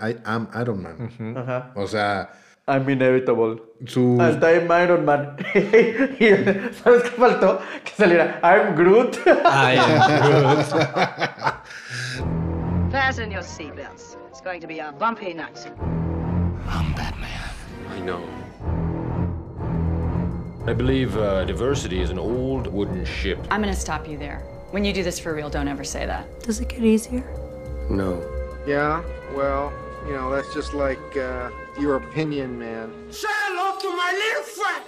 I am Iron Man. Ajá. O sea, I'm inevitable. su... Hasta I'm Iron Man. Y, ¿Sabes qué faltó? Que saliera I'm Groot. I am Groot. Fasten your seatbelts. It's going to be a bumpy night. I'm Batman. I know. I believe uh, diversity is an old wooden ship. I'm gonna stop you there. When you do this for real, don't ever say that. Does it get easier? No. Yeah, well, you know, that's just like uh, your opinion, man.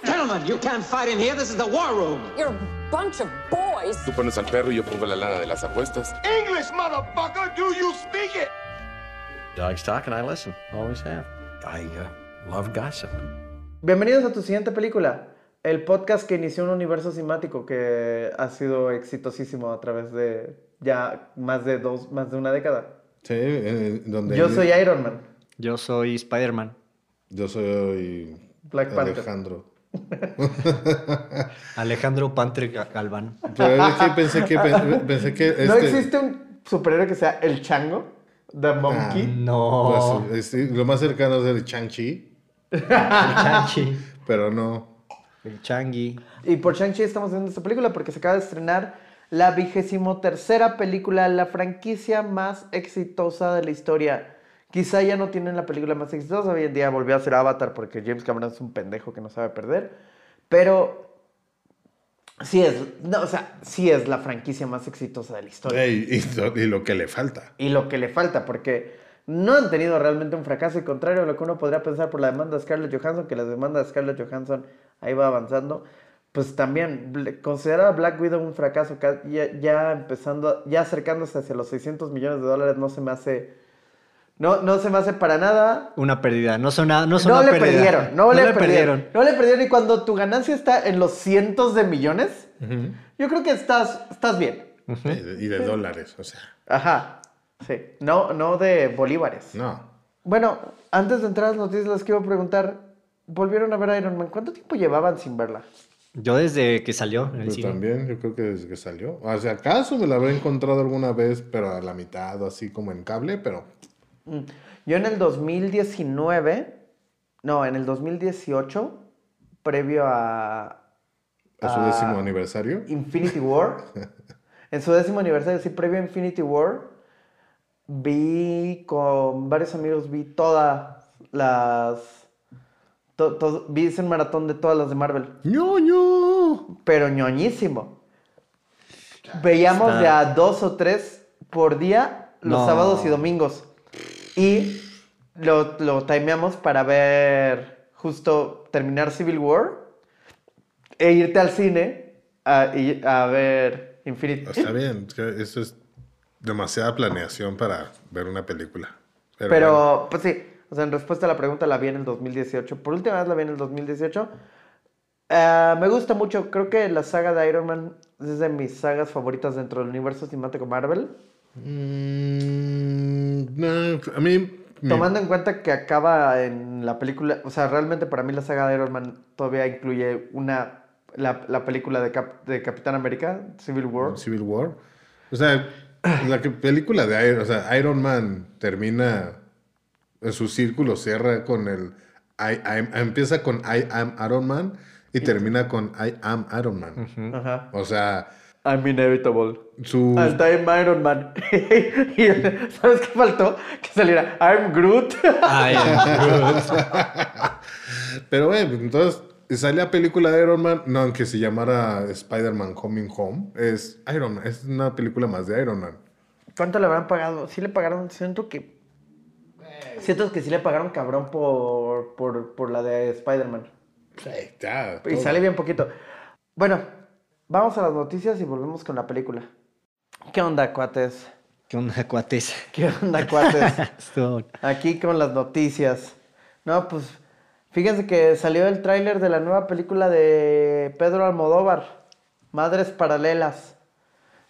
Gentlemen, you can't fight in here. This is the war room. You're a bunch of boys. Tú pones al perro y yo pongo la lana de las apuestas. English, motherfucker! Do you speak it? Dogs talk and I listen. Always have. I uh, love gossip. Bienvenidos a tu siguiente película. El podcast que inició un universo cinemático que ha sido exitosísimo a través de ya más de dos, más de una década. Sí, eh, donde... Yo soy Iron Man. Yo soy Spider-Man. Yo soy... Black Panther. Alejandro. Alejandro Pantre Galván. Pero es que pensé que... Pensé que ¿No este- existe un superhéroe que sea el chango? The Monkey. No. Pues, este, lo más cercano es el Chang-Chi, El Chanchi. pero no. El Changi. Y por Shang-Chi estamos viendo esta película porque se acaba de estrenar la vigésimo tercera película, la franquicia más exitosa de la historia. Quizá ya no tienen la película más exitosa, hoy en día volvió a ser Avatar porque James Cameron es un pendejo que no sabe perder, pero sí es, no, o sea, sí es la franquicia más exitosa de la historia. Y, lo- y lo que le falta. Y lo que le falta, porque no han tenido realmente un fracaso, y contrario a lo que uno podría pensar por la demanda de Scarlett Johansson, que la demanda de Scarlett Johansson ahí va avanzando, pues también considerar a Black Widow un fracaso, ca- ya, ya empezando, ya acercándose hacia los 600 millones de dólares, no se me hace, no, no se me hace para nada. Una pérdida. No son, nada- no son No una le pérdida. perdieron, no, le, perdieron. No le perdieron, y cuando tu ganancia está en los cientos de millones, yo creo que estás, estás bien. Y de dólares, o sea. Ajá, sí, no, no de bolívares. No. Bueno, antes de entrar a las noticias les quiero preguntar, ¿volvieron a ver Iron Man? ¿Cuánto tiempo llevaban sin verla? Yo desde que salió en el Yo cine. también, yo creo que desde que salió. O sea, acaso me la habré encontrado alguna vez, pero a la mitad o así como en cable, pero Mm. Yo en el 2019, no, en el 2018, previo a... a su décimo aniversario. Infinity War, en su décimo aniversario, sí, previo a Infinity War, vi con varios amigos, vi todas las... to- to- vi ese maratón de todas las de Marvel. ¡Ñoño! pero ñoñísimo. Veíamos Está- de a dos o tres por día los No. sábados y domingos. Y lo, lo timeamos para ver justo terminar Civil War e irte al cine a, y- a ver Infinity. Está bien, eso es demasiada planeación para ver una película. Pero, Pero, bueno, pues sí, o sea, en respuesta a la pregunta la vi en el 2018. Por última vez la vi en el 2018. Ah, me gusta mucho, creo que la saga de Iron Man es de mis sagas favoritas dentro del universo cinemático Marvel. mm, no, a mí... Tomando en cuenta que acaba en la película, o sea, realmente para mí la saga de Iron Man todavía incluye una, la, la película de, Cap- de Capitán América, Civil War. Civil War. O sea, la que- película de Iron, o sea, Iron Man termina su círculo, cierra con el... I- I'm- empieza con I am Iron Man y termina con I am Iron Man. Ajá. O sea, I'm inevitable. su... Hasta I'm Iron Man. y, ¿Sabes qué faltó? Que saliera I'm Groot. I am Groot. Pero bueno, entonces sale la película de Iron Man, no aunque se llamara Spider-Man Coming Home, es Iron Man, es una película más de Iron Man. ¿Cuánto le habrán pagado? Sí le pagaron, siento que... Siento que sí le pagaron cabrón por, por, por la de Spider-Man. Sí, ya. Y todo. sale bien poquito. Bueno, vamos a las noticias y volvemos con la película. ¿Qué onda, cuates? ¿Qué onda, cuates? ¿Qué onda, cuates? Aquí con las noticias. No, pues fíjense que salió el tráiler de la nueva película de Pedro Almodóvar, Madres Paralelas.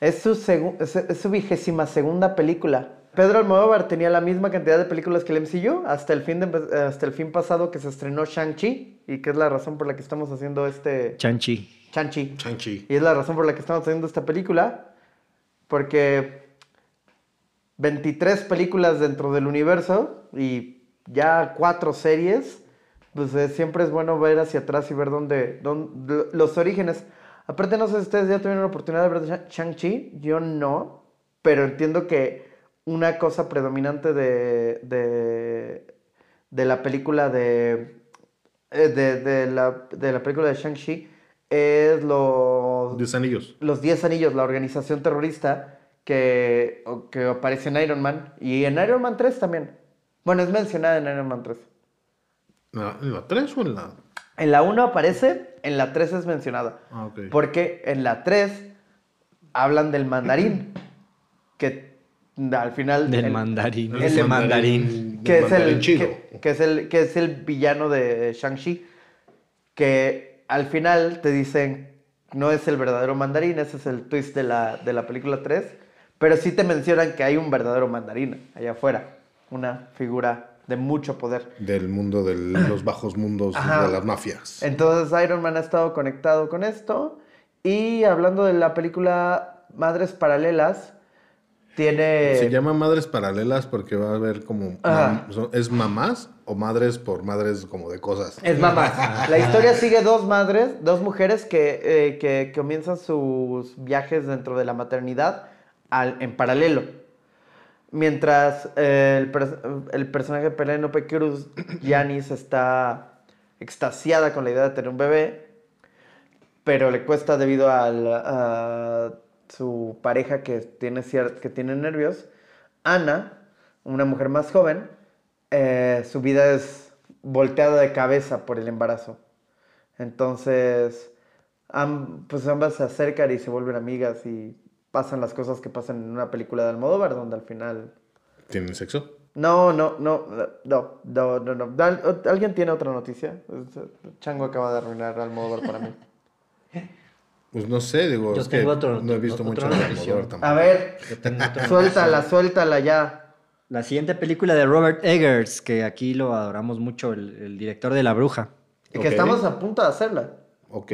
Es su, es su vigésima segunda película. Pedro Almodóvar tenía la misma cantidad de películas que el MCU hasta el fin, de, hasta el fin pasado que se estrenó Shang-Chi y que es la razón por la que estamos haciendo este... Shang-Chi. Shang-Chi. Y es la razón por la que estamos haciendo esta película. Porque 23 películas dentro del universo y ya cuatro series, pues eh, siempre es bueno ver hacia atrás y ver dónde, dónde- los orígenes. Aparte, no sé si ustedes ya tuvieron la oportunidad de ver Sha- Shang-Chi, yo no, pero entiendo que una cosa predominante de, de, de la película de, eh, de, de la, de la película de Shang-Chi es los Diez anillos. los 10 anillos, la organización terrorista que, que aparece en Iron Man y en Iron Man 3 también. Bueno, es mencionada en Iron Man 3. ¿En la 3 o en la...? En la 1 aparece, en la 3 es mencionada. Ah, ok. Porque en la 3 hablan del mandarín, que al final... Del el- mandarín. el- Ese mandarín. que es, el, que, que es el que es el villano de Shang-Chi que al final te dicen no es el verdadero mandarín, ese es el twist de la, de la película 3, pero sí te mencionan que hay un verdadero mandarín allá afuera, una figura de mucho poder. Del mundo de los bajos mundos Ajá. de las mafias. Entonces Iron Man ha estado conectado con esto y hablando de la película Madres Paralelas, tiene... Se llama Madres Paralelas porque va a haber como... Mam- ¿Es mamás o madres por madres como de cosas? Es mamás. La historia sigue dos madres, dos mujeres que, eh, que comienzan sus viajes dentro de la maternidad al- en paralelo. Mientras eh, el, el personaje de Penélope Cruz, Janice, está extasiada con la idea de tener un bebé, pero le cuesta debido al- a su pareja que tiene, que tiene nervios. Ana, una mujer más joven, eh, su vida es volteada de cabeza por el embarazo. Entonces, am- pues ambas se acercan y se vuelven amigas y pasan las cosas que pasan en una película de Almodóvar, donde al final... ¿Tienen sexo? No, no, no, no, no, no, no. Al- ¿Alguien tiene otra noticia? Chango acaba de arruinar Almodóvar para mí. Pues no sé, digo, Yo es que tengo otro- no he visto otra mucho de noticia. Almodóvar tampoco. A ver, Yo tengo otra suéltala, suéltala ya. La siguiente película de Robert Eggers, que aquí lo adoramos mucho, el, el director de La Bruja. Que Ok. estamos a punto de hacerla. Ok.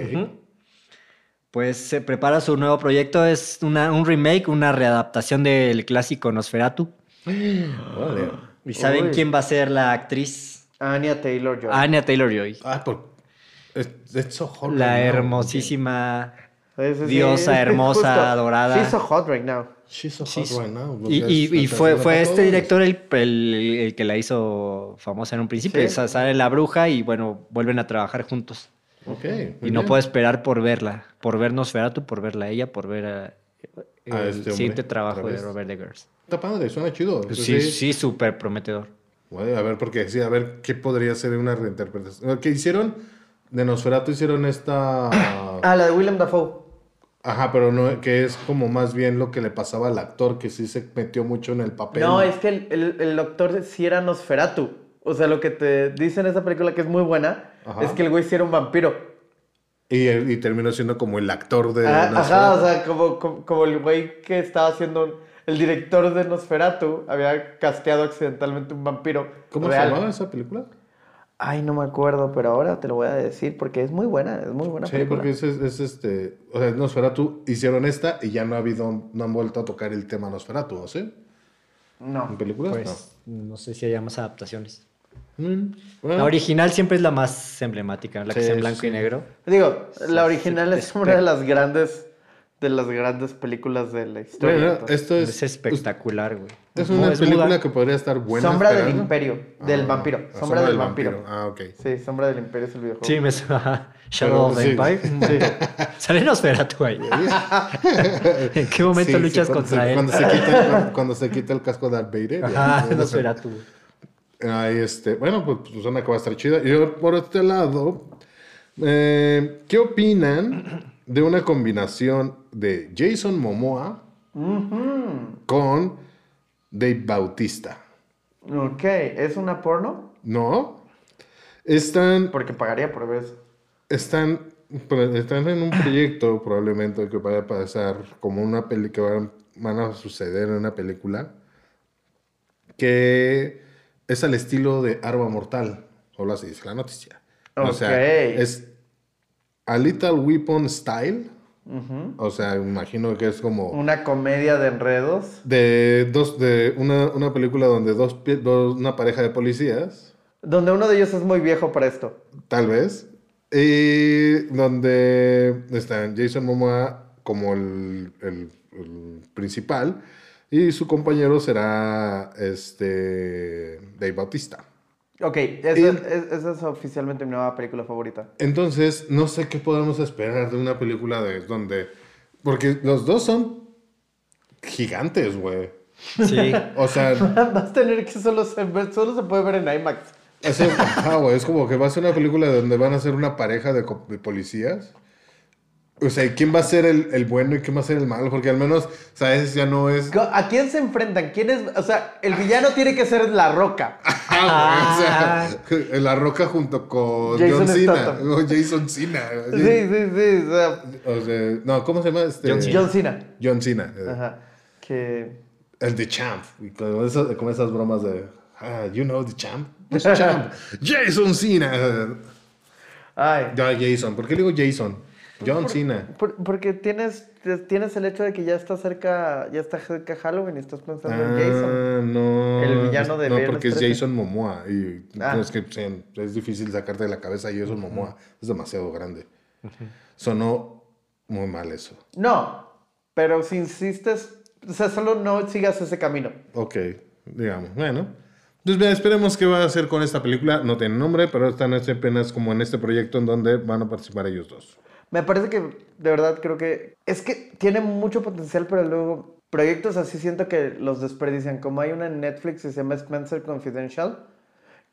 Pues se prepara su nuevo proyecto, es una, un remake, una readaptación del clásico Nosferatu. Órale. ¿Y saben Uy. quién va a ser la actriz? Anya Taylor-Joy. Anya Taylor-Joy. Ah, por... Es, es so hot La hermosísima... Sí. Diosa hermosa, adorada. She's so hot right now. She's so hot right now. Y, fue, fue es- este director el, el- el que la hizo famosa en un principio. Sí. Esa Sale la bruja y bueno, vuelven a trabajar juntos. Ok. Y no bien. puedo esperar por verla, por ver Nosferatu, por verla a ella, por ver a- el A este siguiente trabajo de. Robert Eggers. Está padre, suena chido. Pues Sí, sí, sí, súper prometedor. Bueno, a ver, porque sí, a ver qué podría ser una reinterpretación. ¿Qué hicieron? De Nosferatu hicieron esta. Ah, la de Willem Dafoe. Ajá, pero no, que es como más bien lo que le pasaba al actor, que sí se metió mucho en el papel. No, es que el, el- el doctor sí era Nosferatu. O sea, lo que te dice en esa película que es muy buena Ajá. es que el güey sí era un vampiro. Y, y terminó siendo como el actor de. Ah, ajá, Nosferatu. o sea, como, como, como el güey que estaba haciendo. El director de Nosferatu había casteado accidentalmente un vampiro. ¿Cómo real. se llamaba esa película? Ay, no me acuerdo, pero ahora te lo voy a decir porque es muy buena, es muy buena Sí, película. porque es, es- es este. O sea, Nosferatu hicieron esta y ya no ha habido. No han vuelto a tocar el tema Nosferatu, ¿o sí? ¿En No. películas? Pues no sé si haya más adaptaciones. Mm, bueno. La original siempre es la más emblemática, la que Sí, es en blanco sí. y negro. Digo, la original sí, es una de las grandes de las grandes películas de la historia. Bueno, esto Es, es. espectacular, güey. Es una es película muda. que podría estar buena. Sombra del. Imperio, del Ah, vampiro. ah, Sombra, del, vampiro. Ah, ok. Sí, Sombra del Imperio es el videojuego. Sí, me suena. Shadow of the sí. Empire. Sale Nosferatu ahí. ¿En qué momento Sí, sí, luchas cuando contra se, él? Cuando se, quita, cuando, cuando se quita el casco de Darth Vader. Ajá, Nosferatu. Ahí este, bueno, pues, pues suena que va a estar chida. Y yo, por este lado, eh, ¿qué opinan de una combinación de Jason Momoa con Dave Bautista? Ok, ¿es una porno? ¿No? Están, Porque pagaría por ver eso. están, están en un proyecto probablemente que vaya a pasar como una peli que van, van a suceder en una película que es al estilo de Arma Mortal. Solo así dice la noticia. O sea, Ok. es a Little Weapon Style, O sea, imagino que es como Una comedia de enredos. de dos, de una, una película donde dos, dos, una pareja de policías, Donde uno de ellos es muy viejo para esto. tal vez, y donde están Jason Momoa como el, el- el principal y su compañero será este Dave Bautista. Ok, esa, Y- es- esa es oficialmente mi nueva película favorita. Entonces, no sé qué podemos esperar de una película de donde. Porque los dos son gigantes, güey. Sí. O sea, Vas a tener que solo se, ver- solo se puede ver en IMAX. es, ajá, güey, es como que va a ser una película donde van a ser una pareja de policías. O sea, ¿y ¿quién va a ser el, el bueno y quién va a ser el malo? Porque al menos, ¿sabes? Ya no es. ¿A quién se enfrentan? ¿Quién es? O sea, el villano tiene que ser La Roca. Ah, güey, o sea, La Roca junto con Jason John Cena. Statham. o Jason Cena. Sí, sí, sí. o sea, O sea, no, ¿cómo se llama? Este, John Cena. John Cena. John Cena. eh. Ajá. Que. El de Champ. Y con esas, con esas bromas de. Ah, you know the Champ. Who's Champ? Jason Cena. Ay. Ya, Jason. ¿Por qué le digo Jason? John Cena. Por- porque tienes, tienes el hecho de que ya está cerca, ya está cerca Halloween y estás pensando en Jason. Ah, no. El villano de No, Viernes porque es 13. Jason Momoa. Y Ah. no, es que es difícil sacarte de la cabeza Jason Momoa. Es demasiado grande. Sonó muy mal eso. No, pero si insistes, o sea, solo no sigas ese camino. Ok, digamos. Bueno. Entonces, bien, esperemos qué va a hacer con esta película. No tiene nombre, pero están apenas como en este proyecto en donde van a participar ellos dos. Me parece que, de verdad, creo que es que tiene mucho potencial, pero luego proyectos así siento que los desperdician. Como hay una en Netflix que se llama Spencer Confidential,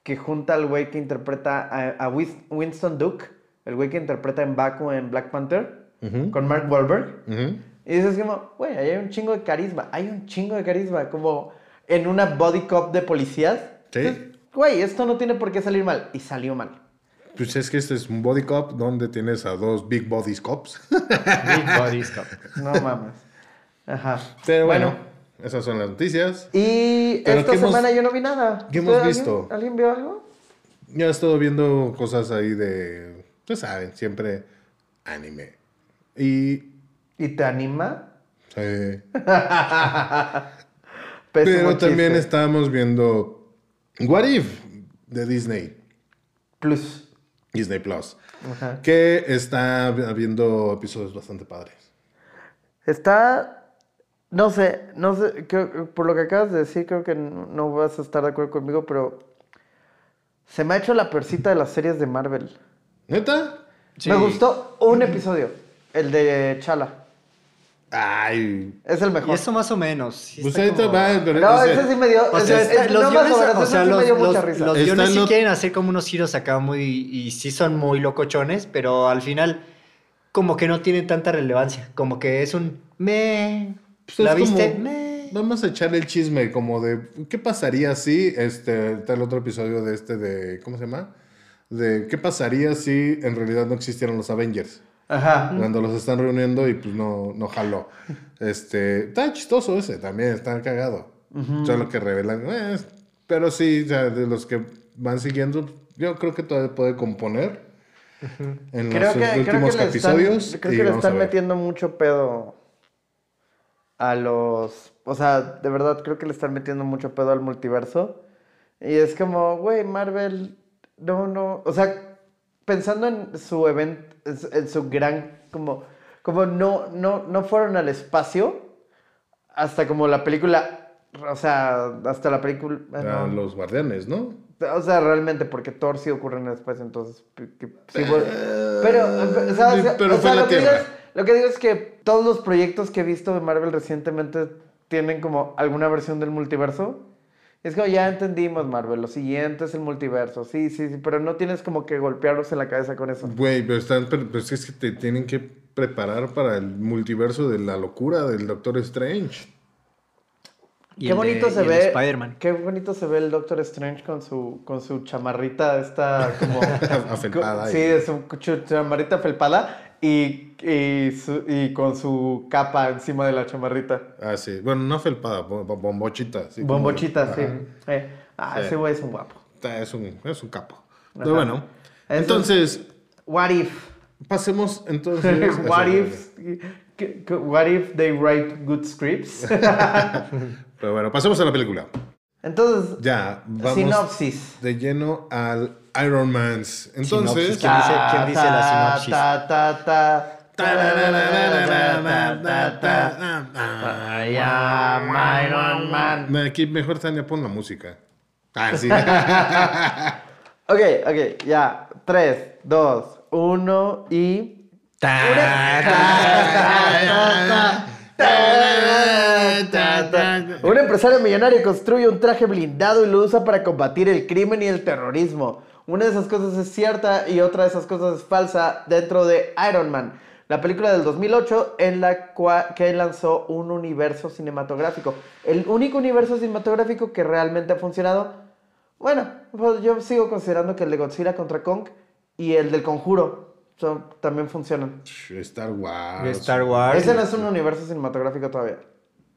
que junta al güey que interpreta a, Winston Duke, el güey que interpreta en Baku en Black Panther, con Mark Wahlberg. Y dices como, güey, ahí hay un chingo de carisma, hay un chingo de carisma, como en una body cop de policías. Sí. Entonces, Güey, esto no tiene por qué salir mal. Y salió mal. Pues es que este es un body cop donde tienes a dos big bodies cops. Big Bodies Cup. No mames. Ajá. Pero bueno, esas son las noticias. Y Pero esta ¿qué hemos- semana yo no vi nada. qué hemos ¿Ustedes- visto? ¿Alguien, ¿Alguien vio algo? Yo he estado viendo cosas ahí de, ustedes saben, siempre anime. Y ¿Y te anima? Pésimo pero también chiste. estábamos viendo What If de Disney, Plus. Disney Plus, Ajá. que está habiendo episodios bastante padres. Está. No sé, no sé, creo- por lo que acabas de decir, creo que no vas a estar de acuerdo conmigo, pero se me ha hecho la peorcita de las series de Marvel. ¿Neta? Me gustó un episodio, el de Chala. Ay, Es el mejor. Y eso más o menos. sí pues está ahorita como- va, pero No, o sea, ese sí me dio. O sea, está- los no más guiones, o menos, o ese sea, sí me los, dio mucha los- risa. los Está guiones en sí lo- quieren hacer como unos giros acá muy... Y sí son muy locochones, pero al final como que no tienen tanta relevancia. Como que es un... Me... Pues ¿La viste? como- Me. Vamos a echarle el chisme como de qué pasaría si este tal otro episodio de este de ¿cómo se llama? De qué pasaría si en realidad no existieran los Avengers. Ajá. Cuando los están reuniendo y pues no, no jaló. Este, está chistoso ese también, está cagado. Solo que revelan, eh, pero sí, o sea, de los que van siguiendo, yo creo que todavía puede componer en Creo los que, creo que últimos le están, episodios. creo y que le están metiendo mucho pedo a los... O sea, de verdad creo que le están metiendo mucho pedo al multiverso. Y es como, güey, Marvel, no, no. O sea, pensando en su evento, en su- en su gran, como, como no, no, no fueron al espacio hasta como la película, o sea, hasta la película... Los guardianes, ¿no? O sea, realmente, porque Thor sí ocurre en el espacio, entonces. que- que- sí, bueno. pero, o sea, o sea, pero o fue sea, en la lo, que digo Tierra. es, lo que digo es que todos los proyectos que he visto de Marvel recientemente tienen como alguna versión del multiverso. Es como, ya entendimos, Marvel, lo siguiente es el multiverso. Sí, sí, sí, pero no tienes como que golpearlos en la cabeza con eso. Güey, pero están, pero, pero es que te tienen que preparar para el multiverso de la locura del Doctor Strange. Y qué de- bonito se de ve. Spider-Man. Qué bonito se ve el Doctor Strange con su, con su chamarrita esta como. Afelpada. Sí, es su chamarrita felpada y, y, su- y con su capa encima de la chamarrita. Ah, sí. Bueno, no felpada, bo- bo- bombochita. como- Bombochita, sí. Eh, ah, Sí. ese güey es un guapo. Es un, es un capo. Ajá. Pero bueno. Entonces, What if? Pasemos entonces. what if what if they write good scripts? Pero bueno, pasemos a la película. Entonces, Ya, vamos sinopsis. de lleno al Iron Man. Entonces. ¿Quién dice- quién dice la sinopsis? Ta, ta, ta, ta. I am Iron Man. Aquí mejor Tania pon la música. Ah, sí. Ok, ok, ya. 3, 2, 1 y. Un empresario millonario construye un traje blindado y lo usa para combatir el crimen y el terrorismo. Una de esas cosas es cierta y otra de esas cosas es falsa dentro de Iron Man, la película del 2008 en la cual que lanzó un universo cinematográfico. El único universo cinematográfico que realmente ha funcionado. Bueno, pues yo sigo considerando que el de Godzilla contra Kong y el del Conjuro son- también funcionan. Star Wars. Star Wars. Ese no es un universo cinematográfico todavía.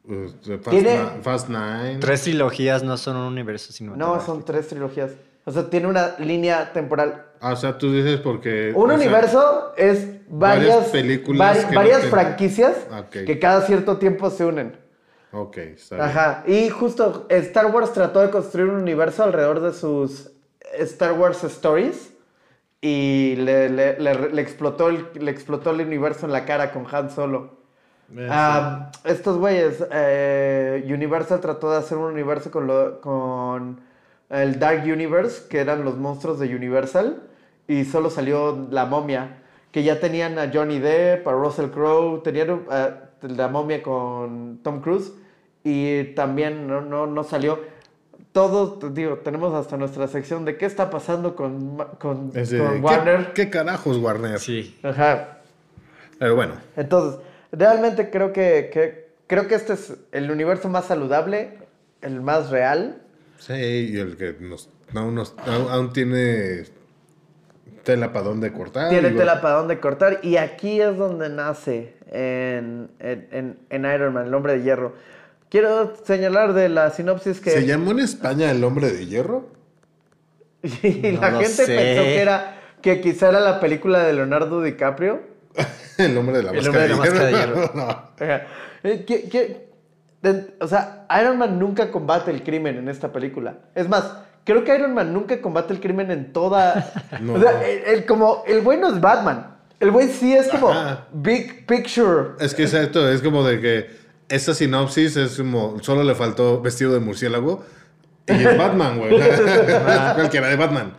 Uh, Fast, Fast Nine. Tres trilogías no son un universo No, cinematográfico. son tres trilogías. O sea, tiene una línea temporal. Ah, o sea, tú dices porque. Un sea, universo es varias, varias películas no varias franquicias que cada cierto tiempo se unen. Ok, está bien. Ajá. Y justo Star Wars trató de construir un universo alrededor de sus Star Wars Stories y le, le- le- le explotó el, le explotó el universo en la cara con Han Solo. Ah, estos güeyes, eh, Universal trató de hacer un universo con, lo- con el Dark Universe, que eran los monstruos de Universal, y solo salió la momia, que ya tenían a Johnny Depp, a Russell Crowe, tenían eh, la momia con Tom Cruise, y también no, no, no salió. Todos, digo, tenemos hasta nuestra sección de qué está pasando con, con, sí. Es de, con ¿qué- Warner. ¿qué, carajos, Warner? Sí. Ajá. Pero bueno, Entonces, realmente creo que, que- creo que este es el universo más saludable, el más real. Sí, y el que nos, aún, nos- aún- aún tiene tela para dónde cortar. Tiene digo, tela para dónde cortar. Y aquí es donde nace en, en, en- en Iron Man, el hombre de hierro. Quiero señalar de la sinopsis que... ¿Se llamó en España el hombre de hierro? y No la gente sé. pensó que era que quizá era la película de Leonardo DiCaprio. el hombre de la El máscara hombre de de hierro. No. Ajá. Eh, ¿qué- o sea, Iron Man nunca combate el crimen en esta película. Es más, creo que Iron Man nunca combate el crimen en toda... No. O sea, el, el- como, el güey no es Batman. El güey sí es como Ajá. big picture. Es que exacto, es como de que esta sinopsis es como, solo le faltó vestido de murciélago y es Batman, güey. es cualquiera de Batman.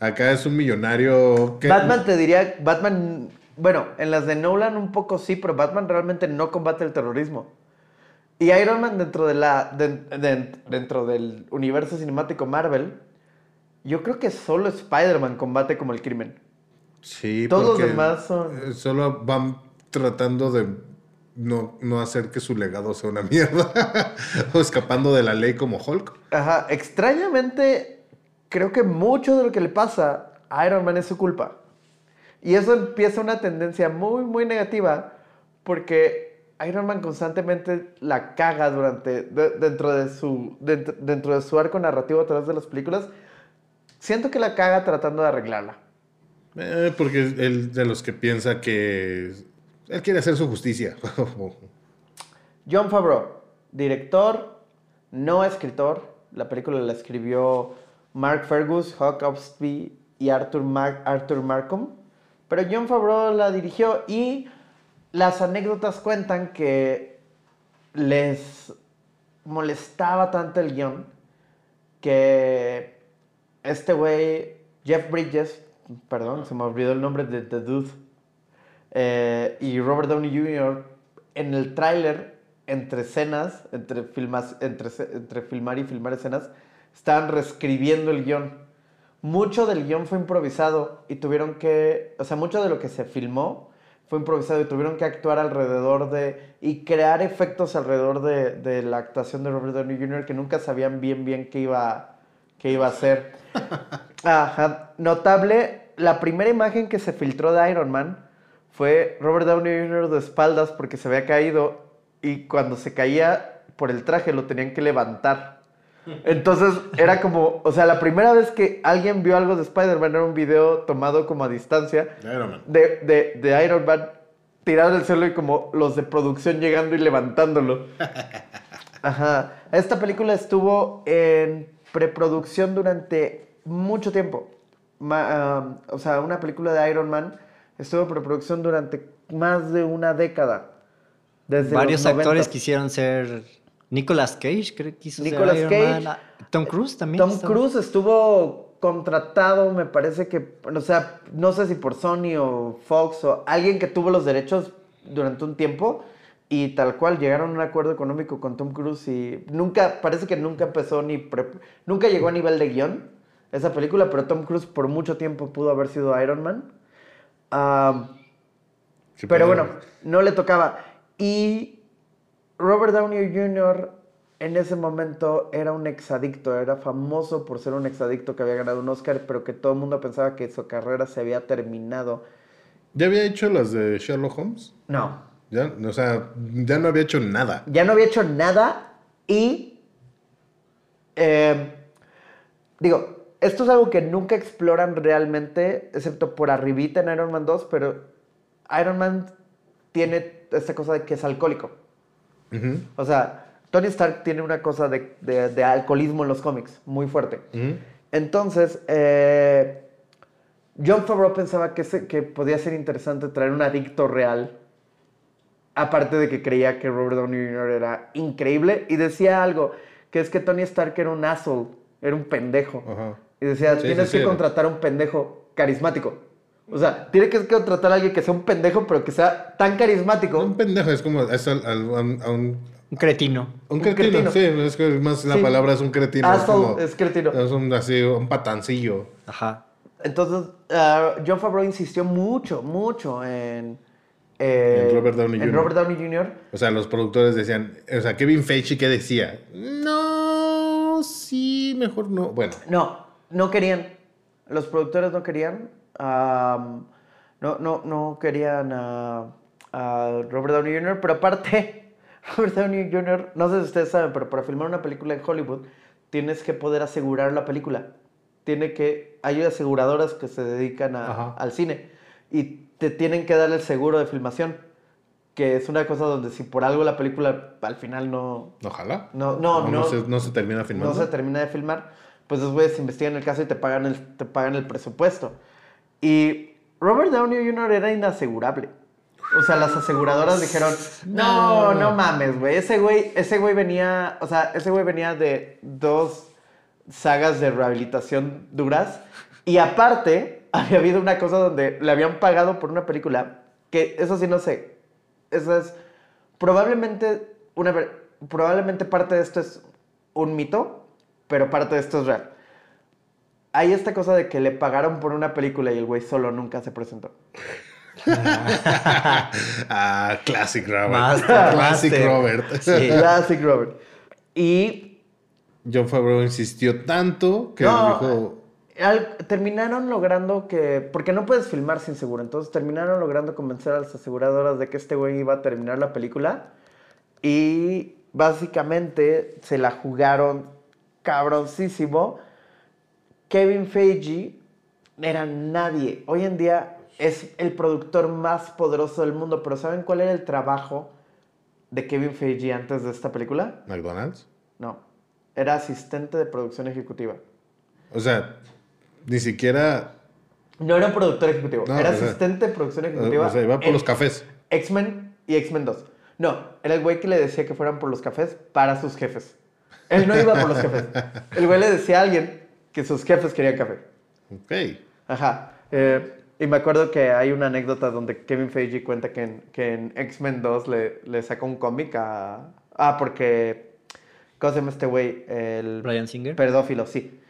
Acá es un millonario que... Batman te diría, Batman, bueno, en las de Nolan un poco sí, pero Batman realmente no combate el terrorismo. Y Iron Man dentro de la de- de- dentro del universo cinemático Marvel, yo creo que solo Spider-Man combate como el crimen. Sí, Todos los demás son- Solo van tratando de no, no hacer que su legado sea una mierda. o escapando de la ley como Hulk. Ajá, extrañamente creo que mucho de lo que le pasa a Iron Man es su culpa. Y eso empieza una tendencia muy, muy negativa porque Iron Man constantemente la caga durante, de- dentro, de su, dentro, dentro de su arco narrativo a través de las películas. Siento que la caga tratando de arreglarla. Eh, porque es el de los que piensa que él quiere hacer su justicia. John Favreau, director, no escritor. La película la escribió Mark Fergus, Hawk Obsby y Arthur, Mar- Arthur Markham. Pero John Favreau la dirigió y las anécdotas cuentan que les molestaba tanto el guion que este güey, Jeff Bridges, perdón, se me olvidó el nombre de The Dude, eh, y Robert Downey Jr. en el tráiler, entre escenas, entre, filmas, entre, entre filmar y filmar escenas, estaban reescribiendo el guion. Mucho del guion fue improvisado y tuvieron que, o sea, mucho de lo que se filmó fue improvisado y tuvieron que actuar alrededor de y crear efectos alrededor de, de la actuación de Robert Downey Jr. que nunca sabían bien bien qué iba, qué iba a hacer. Ajá. Notable, la primera imagen que se filtró de Iron Man fue Robert Downey Jr. de espaldas porque se había caído y cuando se caía por el traje lo tenían que levantar. Entonces era como, o sea, la primera vez que alguien vio algo de Spider-Man era un video tomado como a distancia Iron Man. de, de, de Iron Man tirado del suelo y como los de producción llegando y levantándolo. Ajá. Esta película estuvo en preproducción durante mucho tiempo. Ma- um, o sea, una película de Iron Man estuvo en preproducción durante más de una década. Desde Varios los 90. actores quisieron ser. Nicolas Cage, creo que quiso Nicolas ser Iron Cage. Man. Ah, Tom Cruise también. Tom estaba. Cruise estuvo contratado, me parece que, o sea, no sé si por Sony o Fox o alguien que tuvo los derechos durante un tiempo y tal cual llegaron a un acuerdo económico con Tom Cruise y nunca, parece que nunca empezó ni, pre- nunca llegó a nivel de guion esa película, pero Tom Cruise por mucho tiempo pudo haber sido Iron Man. Ah, pero pedo. bueno, no le tocaba. Y Robert Downey Jr. en ese momento era un exadicto, era famoso por ser un exadicto que había ganado un Oscar, pero que todo el mundo pensaba que su carrera se había terminado. ¿Ya había hecho las de Sherlock Holmes? No, Ya, o sea, ya no había hecho nada. ya no había hecho nada y... eh, digo, esto es algo que nunca exploran realmente, excepto por arribita en Iron Man 2, pero Iron Man tiene esta cosa de que es alcohólico. O sea, Tony Stark tiene una cosa de, de- de alcoholismo en los cómics, muy fuerte. Entonces, eh, John Favreau pensaba que, se- que podía ser interesante traer un adicto real. Aparte de que creía que Robert Downey Jr. era increíble. Y decía algo, que es que Tony Stark era un asshole, era un pendejo. Y decía, Sí, tienes sí, que sí. contratar a un pendejo carismático. O sea, tiene que contratar a alguien que sea un pendejo, pero que sea tan carismático. Un pendejo es como es al- al- a un, a un, Un cretino. un Un cretino. Sí, es que más la Sí. palabra es un cretino. Asshole como- es cretino. Es un así, un patancillo. Ajá. Entonces, ah, John Favreau insistió mucho, mucho en... En Robert Downey en Jr.. Robert Downey Jr. O sea, los productores decían, o sea, Kevin Feige, ¿qué decía? No, sí, mejor no. Bueno, No, no querían. Los productores no querían. No, no, no querían a, a Robert Downey Jr., pero aparte, Robert Downey Jr., no sé si ustedes saben, pero para filmar una película en Hollywood tienes que poder asegurar la película. Tiene que, hay aseguradoras que se dedican a- al cine y te tienen que dar el seguro de filmación, que es una cosa donde si por algo la película al final no, ojalá. no, no, no, no, se, no se termina filmando. no se termina de filmar, pues los güeyes investigan el caso y te pagan el, te pagan el presupuesto. Y Robert Downey Jr. era inasegurable. O sea, las aseguradoras dijeron, no, no mames, güey. Ese güey, ese güey venía, o sea, ese güey venía de dos sagas de rehabilitación duras. Y aparte, había habido una cosa donde le habían pagado por una película que, eso sí no sé, eso es, probablemente, una, probablemente parte de esto es un mito, pero parte de esto es real. Hay esta cosa de que le pagaron por una película y el güey solo nunca se presentó. ah, Classic Robert. Master, Classic master. Robert. Sí. Classic Robert. Y John Favreau insistió tanto que No, dijo, al- terminaron logrando que, porque no puedes filmar sin seguro, entonces terminaron logrando convencer a las aseguradoras de que este güey iba a terminar la película y básicamente se la jugaron cabroncísimo. Kevin Feige era nadie. Hoy en día es el productor más poderoso del mundo, pero ¿saben cuál era el trabajo de Kevin Feige antes de esta película? McDonald's. No, era asistente de producción ejecutiva. O sea, ni siquiera. No era productor ejecutivo, No, era o sea, asistente de producción ejecutiva. O sea, iba por los cafés. X-Men y X-Men 2. No, era el güey que le decía que fueran por los cafés para sus jefes. Él no iba por los jefes. El güey le decía a alguien que sus jefes querían café. Ok. Ajá. Eh, y me acuerdo que hay una anécdota donde Kevin Feige cuenta que en, que en X-Men 2 le, le sacó un cómic a... Ah, porque... ¿Cómo se llama este güey? El Brian Singer. pedófilo, sí.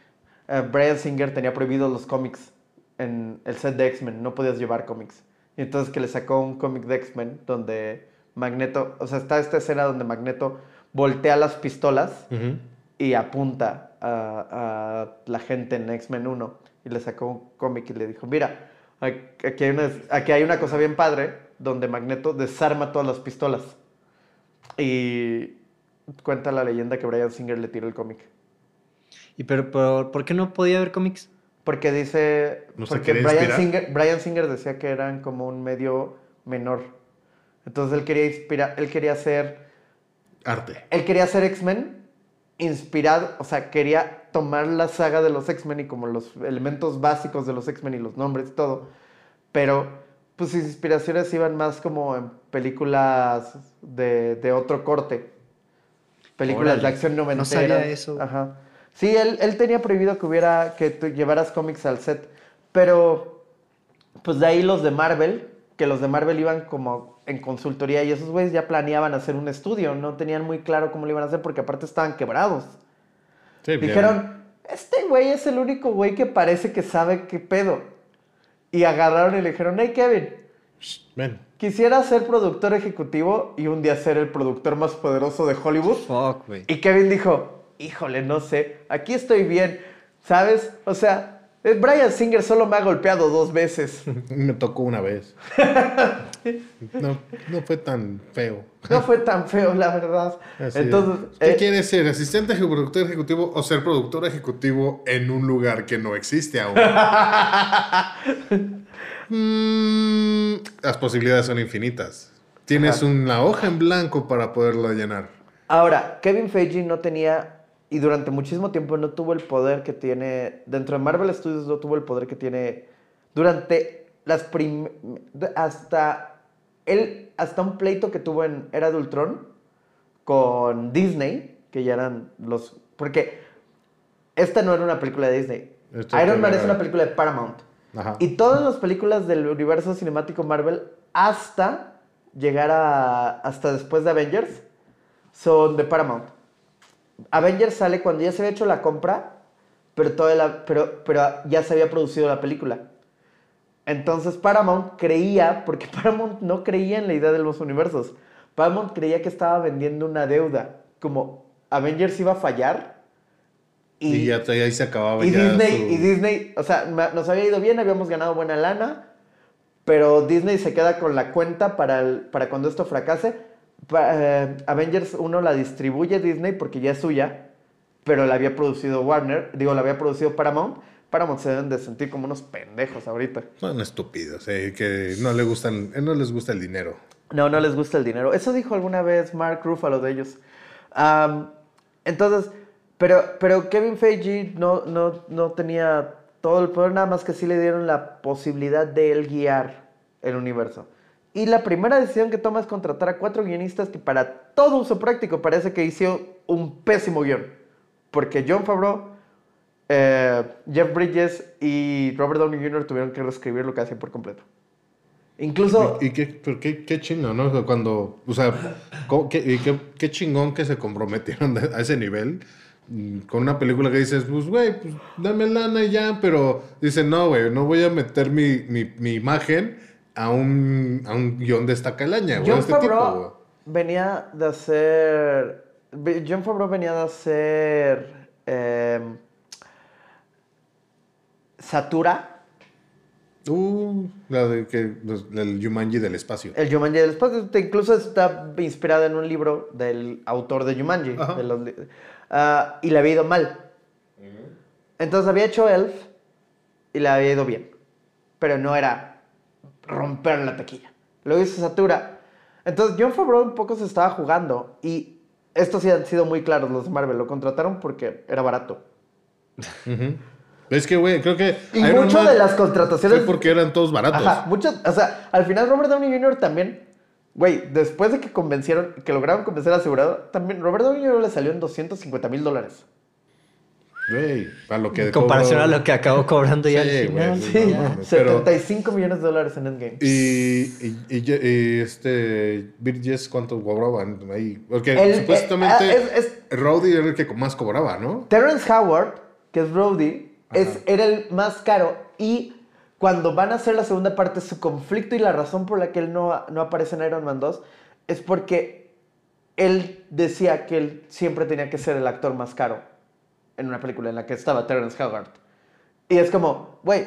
Eh, Brian Singer tenía prohibidos los cómics en el set de X-Men. No podías llevar cómics. Y entonces que le sacó un cómic de X-Men donde Magneto... O sea, está esta escena donde Magneto voltea las pistolas y apunta a, a la gente en X-Men 1 y le sacó un cómic y le dijo, mira, aquí hay, una, aquí hay una cosa bien padre donde Magneto desarma todas las pistolas. Y cuenta la leyenda que Brian Singer le tiró el cómic. ¿Y pero, pero por qué no podía ver cómics? Porque dice. No porque Brian. Singer, Brian Singer decía que eran como un medio menor. Entonces él quería inspirar. Él quería hacer. Arte. Él quería hacer X-Men inspirado. O sea, quería tomar la saga de los X-Men y como los elementos básicos de los X-Men y los nombres y todo. Pero, pues sus inspiraciones iban más como en películas de, de otro corte. Películas Órale, de acción no noventeras. sabía eso. Ajá. Sí, él, él tenía prohibido que hubiera, que tú llevaras cómics al set. Pero, pues de ahí los de Marvel, que los de Marvel iban como en consultoría y esos güeyes ya planeaban hacer un estudio. No tenían muy claro cómo lo iban a hacer porque aparte estaban quebrados. Sí, Dijeron, este güey es el único güey que parece que sabe qué pedo. Y agarraron y le dijeron, hey Kevin, Ven. quisiera ser productor ejecutivo y un día ser el productor más poderoso de Hollywood. Fuck. Y Kevin dijo, híjole, no sé, aquí estoy bien, ¿sabes? O sea, Brian Singer solo me ha golpeado dos veces. Me tocó una vez. No, no fue tan feo. No fue tan feo, la verdad. Así Entonces, es. ¿Qué eh, quieres ser? ¿Asistente productor ejecutivo o ser productor ejecutivo en un lugar que no existe aún? Mm, las posibilidades son infinitas. Tienes Ajá. una hoja en blanco para poderlo llenar. Ahora, Kevin Feige no tenía, y durante muchísimo tiempo no tuvo el poder que tiene, dentro de Marvel Studios no tuvo el poder que tiene durante las prim... hasta, él, hasta un pleito que tuvo en Era de Ultron con Disney, que ya eran los... Porque esta no era una película de Disney. Esta Iron Man era- es una película de Paramount. Ajá. Y todas las películas del universo cinemático Marvel, hasta llegar a. hasta después de Avengers, son de Paramount. Avengers sale cuando ya se había hecho la compra, pero, toda la, pero, pero ya se había producido la película. Entonces Paramount creía, porque Paramount no creía en la idea de los universos. Paramount creía que estaba vendiendo una deuda. Como Avengers iba a fallar. Y, ya te- ahí se acababa Y ya Disney, su- y Disney, o sea, nos había ido bien, habíamos ganado buena lana, pero Disney se queda con la cuenta para, el- para cuando esto fracase. Eh, Avengers 1 la distribuye Disney porque ya es suya, pero la había producido Warner, digo, la había producido Paramount. Paramount se deben de sentir como unos pendejos ahorita. Son estúpidos, eh, que no, le gustan, eh, no les gusta el dinero. No, no les gusta el dinero. Eso dijo alguna vez Mark Ruffalo de ellos. Entonces, pero, pero Kevin Feige no, no, no tenía todo el poder, nada más que sí le dieron la posibilidad de él guiar el universo. Y la primera decisión que toma es contratar a cuatro guionistas que para todo uso práctico parece que hizo un pésimo guion. Porque John Favreau, eh, Jeff Bridges y Robert Downey Jr. tuvieron que reescribirlo casi por completo. Incluso... Y, y qué, qué, qué chingón, ¿no? Cuando, o sea, ¿cómo- qué, qué, qué chingón que se comprometieron a ese nivel mm, con una película que dices, pues, güey, pues, dame lana y ya, pero dicen, no, güey, no voy a meter mi, mi, mi imagen a un, a un guion de esta calaña, güey, John este tipo. Favreau venía de hacer. John Favreau venía de hacer. em, Satura, Uh, la de que, los- el Jumanji del espacio. el Jumanji del espacio. Incluso está inspirada en un libro del autor de los li- ah, y le había ido mal. Entonces había hecho Elf y le había ido bien. Pero no era romper la taquilla. Luego hizo Satura. Entonces John Favreau un poco se estaba jugando. Y estos sí han sido muy claros los de Marvel. Lo contrataron porque era barato. Es que, güey, creo que. Y Man de las contrataciones. Fue porque eran todos baratos. Ajá, muchos, o sea, al final Robert Downey Jr. también, güey, después de que convencieron, que lograron convencer al asegurado, también Robert Downey Jr. le salió en 250 mil dólares. Güey, a lo que. En comparación a lo que acabó cobrando ya Sí, al final. güey, Sí, no mames, pero- 75 millones de dólares en Endgame. Y, y, y- y este. ¿cuánto cobraban ahí? Porque El- supuestamente. eh, es- es- Rowdy era el que más cobraba, ¿no? Terrence Howard, que es Brody, es, era el más caro y cuando van a hacer la segunda parte, su conflicto y la razón por la que él no, no aparece en Iron Man 2 es porque él decía que él siempre tenía que ser el actor más caro en una película en la que estaba Terrence Howard. Y es como, güey,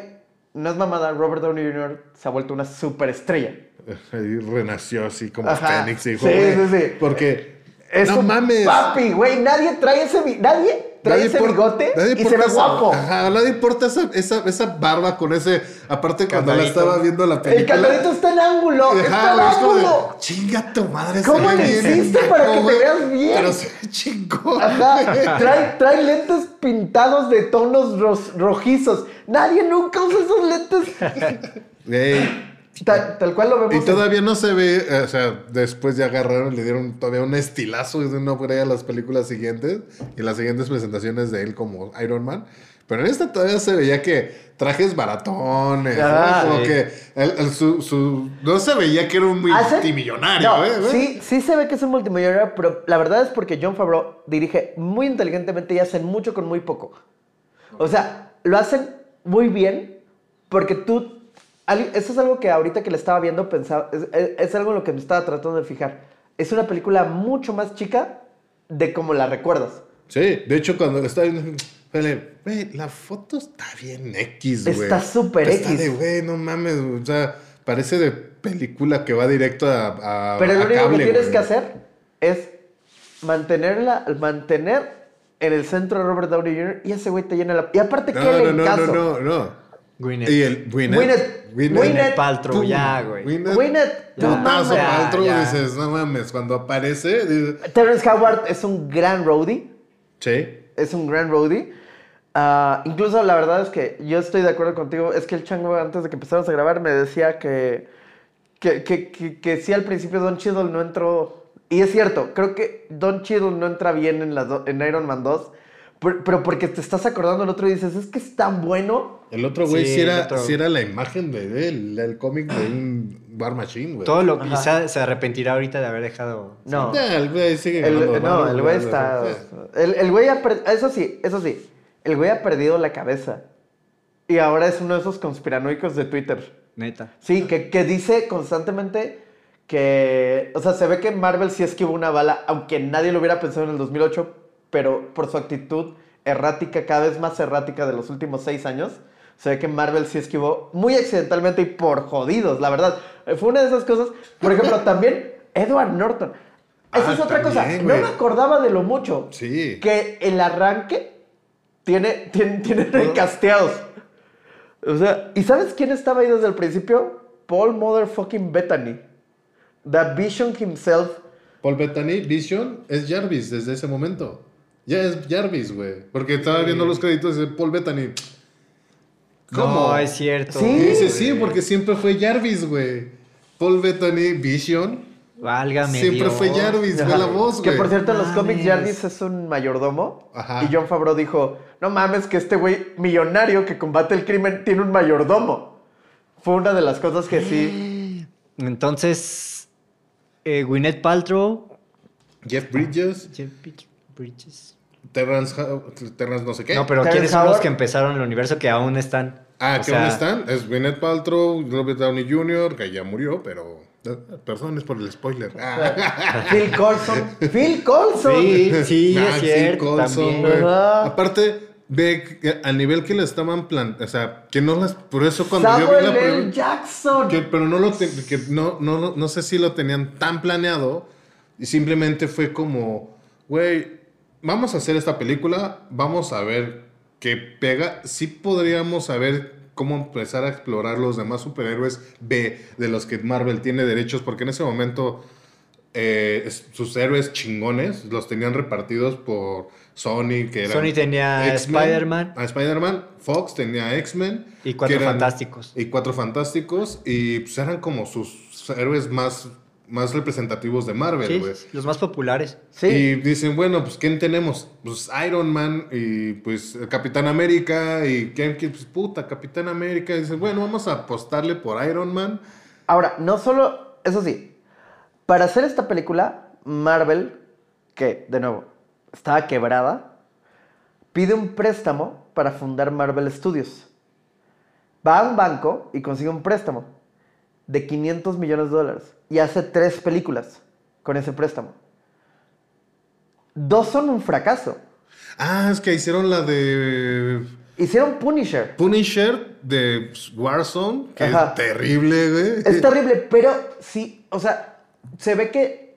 no es mamada, Robert Downey Jr. se ha vuelto una superestrella. Ahí renació así como Ajá. Fénix. y dijo, Sí, sí, sí. Porque. Es no un mames. Papi, güey, nadie trae ese. Nadie trae Nadie ese por- bigote nadie y se ve esa- guapo. Ajá, nadie importa esa, esa, esa barba con ese. Aparte, cuando la estaba viendo la El película. candadito está en ángulo. Ajá, está en güey, es como de, ángulo. Chinga tu madre. ¿Cómo le bien hiciste para que te güey". veas bien? Pero se ve chingón. Ajá, trae, trae lentes pintados de tonos rojizos. Nadie nunca usa esos lentes. Güey, Tal, tal cual lo vemos. Y en- todavía no se ve, eh, o sea, después ya agarraron, le dieron todavía un estilazo de no por ahí a las películas siguientes y las siguientes presentaciones de él como Iron Man. Pero en esta todavía se veía que trajes baratones, ¿no? Ah, como sí. que el- el- su, su- no se veía que era un ¿Hace? multimillonario, No, ¿eh? sí, sí se ve que es un multimillonario, pero la verdad es porque John Favreau dirige muy inteligentemente y hacen mucho con muy poco. O sea, lo hacen muy bien porque tú... Eso es algo que ahorita que le estaba viendo pensaba... Es, algo en lo que me estaba tratando de fijar. Es una película mucho más chica de como la recuerdas. Sí, de hecho cuando estaba viendo, güey, la foto está bien X, güey. Está súper Está X. de, güey, no mames, o sea, parece de película que va directo a, a Pero lo único que tienes que hacer es mantenerla, mantener en el centro a Robert Downey Jr. y ese güey te llena la... Y aparte, No, ¿qué no, le no, no, no, no. Gwyneth. Y el Gwyneth. Gwyneth- Gwyneth. Gwyneth Paltrow, Pum. ya, güey. Gwyneth. Gwyneth. Ya, Paltrow, ya. dices, no mames, cuando aparece, dices, Terrence Howard es un gran roadie. sí. Es un gran roadie. Ah, incluso la verdad es que yo estoy de acuerdo contigo. Es que el chango antes de que empezáramos a grabar me decía que, que, que, que, que sí al principio Don Cheadle no entró. Y es cierto, creo que Don Cheadle no entra bien en, las do- en Iron Man 2. Pero porque te estás acordando del otro y dices, es que es tan bueno. El otro güey Sí, sí, el era, otro. sí era la imagen de él, el cómic de un War Machine, güey. Todo lo que Ajá. se, arrepentirá ahorita de haber dejado. No. El güey sigue El- ganando no, el güey está. El, el güey ha per- Eso sí, eso sí. El güey ha perdido la cabeza. Y ahora es uno de esos conspiranoicos de Twitter. Neta. Sí, que, que dice constantemente que. O sea, se ve que Marvel sí esquivó una bala, aunque nadie lo hubiera pensado en el 2008, pero por su actitud errática, cada vez más errática de los últimos seis años, se ve que Marvel sí esquivó muy accidentalmente y por jodidos, la verdad. Eh, Fue una de esas cosas. Por ejemplo, también Edward Norton. Esa Ah, es otra cosa. No me acordaba de lo mucho. Sí. Que el arranque tiene, tiene, tiene recasteados. O sea, ¿y sabes quién estaba ahí desde el principio? Paul Motherfucking Bettany. The Vision himself. Paul Bettany, Vision, es Jarvis desde ese momento. Ya es Jarvis, güey. Porque estaba viendo los créditos de Paul Bettany. ¿Cómo? No, es cierto. Sí. Y dice, sí, porque siempre fue Jarvis, güey. Paul Bettany, Vision, Válgame siempre Dios. fue Jarvis, fue la voz, Que güey. por cierto, en los cómics Jarvis es un mayordomo. Ajá. Y John Favreau dijo: No mames, que este güey millonario que combate el crimen tiene un mayordomo. Fue una de las cosas que sí. Entonces, eh, Gwyneth Paltrow, Jeff Bridges, Jeff Bridges. Terrence, Ha- Terrence no sé qué. No, pero ¿quiénes son los que empezaron el universo que aún están? Ah, O ¿qué sea, dónde están? Es Gwyneth Paltrow, Robert Downey Jr., que ya murió, pero... eh, Perdones por el spoiler. Ah. Phil Colson. Phil Colson. Sí, sí, Ah, es Phil. Coulson, también. Aparte, ve que al nivel que le estaban plan... O sea, que no las... Por eso cuando yo vi Samuel la L. Jackson. Que- pero no lo te- que no, no, no sé si lo tenían tan planeado y simplemente fue como, güey, vamos a hacer esta película, vamos a ver qué pega. Sí podríamos saber cómo empezar a explorar los demás superhéroes B de los que Marvel tiene derechos, porque en ese momento eh, sus héroes chingones los tenían repartidos por Sony, que eran Sony tenía Spider-Man. a Spider-Man, Fox tenía X-Men. Y Cuatro eran- Fantásticos. Y Cuatro Fantásticos. Y pues eran como sus héroes más, más representativos de Marvel, Sí, güey. los más populares. Sí. Y dicen, bueno, pues ¿quién tenemos? Pues Iron Man y pues el Capitán América y ¿quién? quién? Pues puta, Capitán América. Y dicen, bueno, vamos a apostarle por Iron Man. Ahora, no solo, eso sí, para hacer esta película, Marvel, que de nuevo estaba quebrada, pide un préstamo para fundar Marvel Studios. Va a un banco y consigue un préstamo de 500 millones de dólares y hace tres películas con ese préstamo. Dos son un fracaso. Ah, es que hicieron la de Hicieron Punisher. Punisher de Warzone, que Ajá. es terrible, güey. Es terrible, pero sí, o sea, se ve que,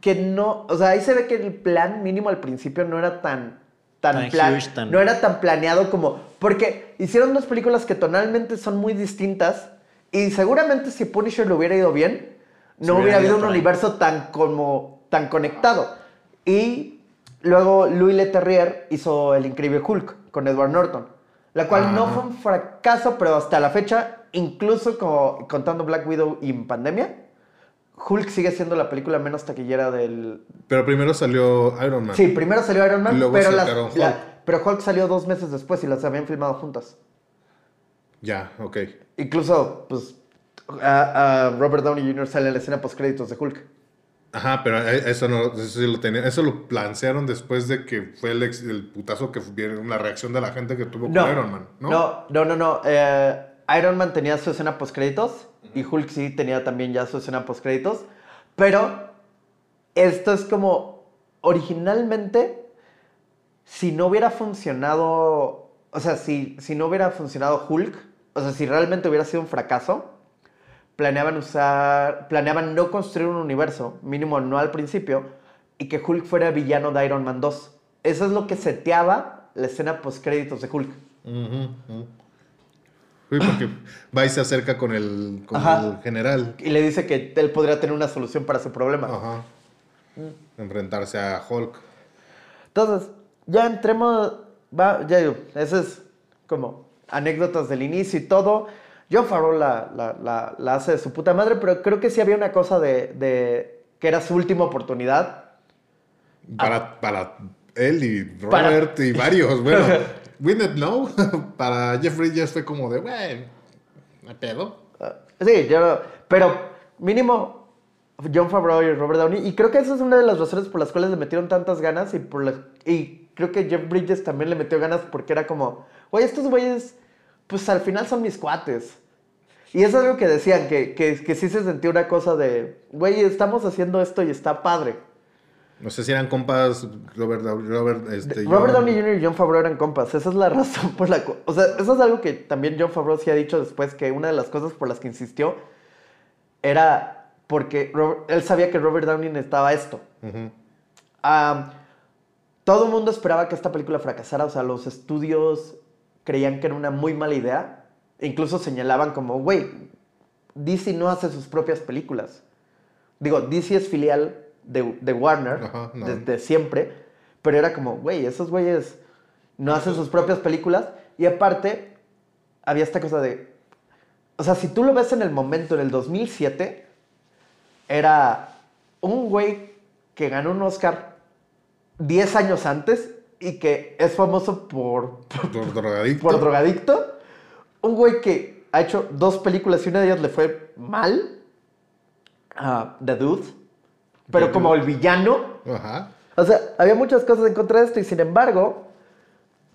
que no, o sea, ahí se ve que el plan mínimo al principio no era tan tan, Tan plan- huge, tan- no era tan planeado como porque hicieron dos películas que tonalmente son muy distintas y seguramente si Punisher le hubiera ido bien no hubiera hubiera habido ido un universo tan como tan conectado y luego Louis Leterrier hizo El Increíble Hulk con Edward Norton la cual no Ajá. fue un fracaso pero hasta la fecha incluso como contando Black Widow y en pandemia Hulk sigue siendo la película menos taquillera del, Pero primero salió Iron Man. Sí, primero salió Iron Man, luego pero, las- sacaron Hulk. la- pero Hulk salió dos meses después y las habían filmado juntas. Ya, ok. Incluso, pues, a, a Robert Downey Jr. sale en la escena post créditos de Hulk. Ajá, pero e- eso no, eso sí lo tenía, eso lo plantearon después de que fue el, ex- el putazo que vieron la reacción de la gente que tuvo No, con Iron Man, ¿no? no, no, no. no, eh, Iron Man tenía su escena post créditos y Hulk sí tenía también ya su escena post créditos. Pero esto es como originalmente, si no hubiera funcionado, o sea, si, si no hubiera funcionado Hulk, o sea, si realmente hubiera sido un fracaso, planeaban usar, planeaban no construir un universo, mínimo no al principio, y que Hulk fuera villano de Iron Man 2. Eso es lo que seteaba la escena post créditos de Hulk. Ujú. Sí, porque va y se acerca con el, con el general. Y le dice que él podría tener una solución para su problema. Ajá. Enfrentarse a Hulk. Entonces, ya entremos, va, ya digo, eso es como anécdotas del inicio y todo. John Favreau la, la, la- la hace de su puta madre, pero creo que sí había una cosa de, de que era su última oportunidad. Para, para él y Para- Robert y varios. Bueno, didn't know. para Jeff Bridges fue como de, bueno, ¿me pedo? Ah, Sí, yo, pero mínimo John Favreau y Robert Downey. Y creo que esa es una de las razones por las cuales le metieron tantas ganas y, por la- y creo que Jeff Bridges también le metió ganas porque era como, oye, estos güeyes, pues al final son mis cuates. Y es algo que decían, que, que, que sí se sentía una cosa de, güey, estamos haciendo esto y está padre. No sé si eran compas Robert, Robert, este, Robert John- Downey Jr. y John Favreau eran compas. Esa es la razón por la cual. O sea, eso es algo que también John Favreau sí ha dicho después, que una de las cosas por las que insistió era porque Robert- él sabía que Robert Downey necesitaba esto. Ah, todo el mundo esperaba que esta película fracasara. O sea, los estudios creían que era una muy mala idea. E incluso señalaban como, güey, DC no hace sus propias películas. Digo, DC es filial de, de Warner Ajá, no. desde siempre. Pero era como, güey, esos güeyes no hacen sus propias películas. Y aparte, había esta cosa de... O sea, si tú lo ves en el momento, en el 2007, era un güey que ganó un Oscar 10 años antes y que es famoso por, Por drogadicto. por drogadicto. Un güey que ha hecho dos películas y una de ellas le fue mal. ah, The Dude. Pero The como Dude. el villano. Ajá. O sea, había muchas cosas en contra de esto y sin embargo,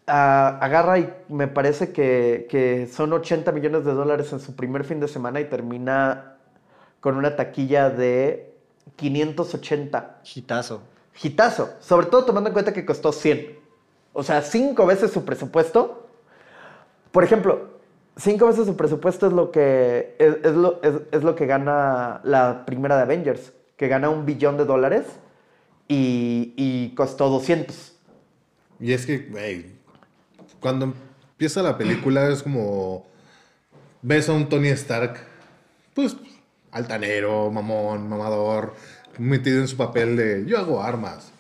ah, agarra y me parece que, que son 80 millones de dólares en su primer fin de semana y termina con una taquilla de 580. Hitazo. Hitazo, sobre todo tomando en cuenta que costó 100. O sea, cinco veces su presupuesto. Por ejemplo, cinco veces su presupuesto es lo que, es, lo, es- es lo que gana la primera de Avengers, que gana un billón de dólares y, y costó 200. Y es que, güey, cuando empieza la película es como ves a un Tony Stark, pues altanero, mamón, mamador, metido en su papel de yo hago armas.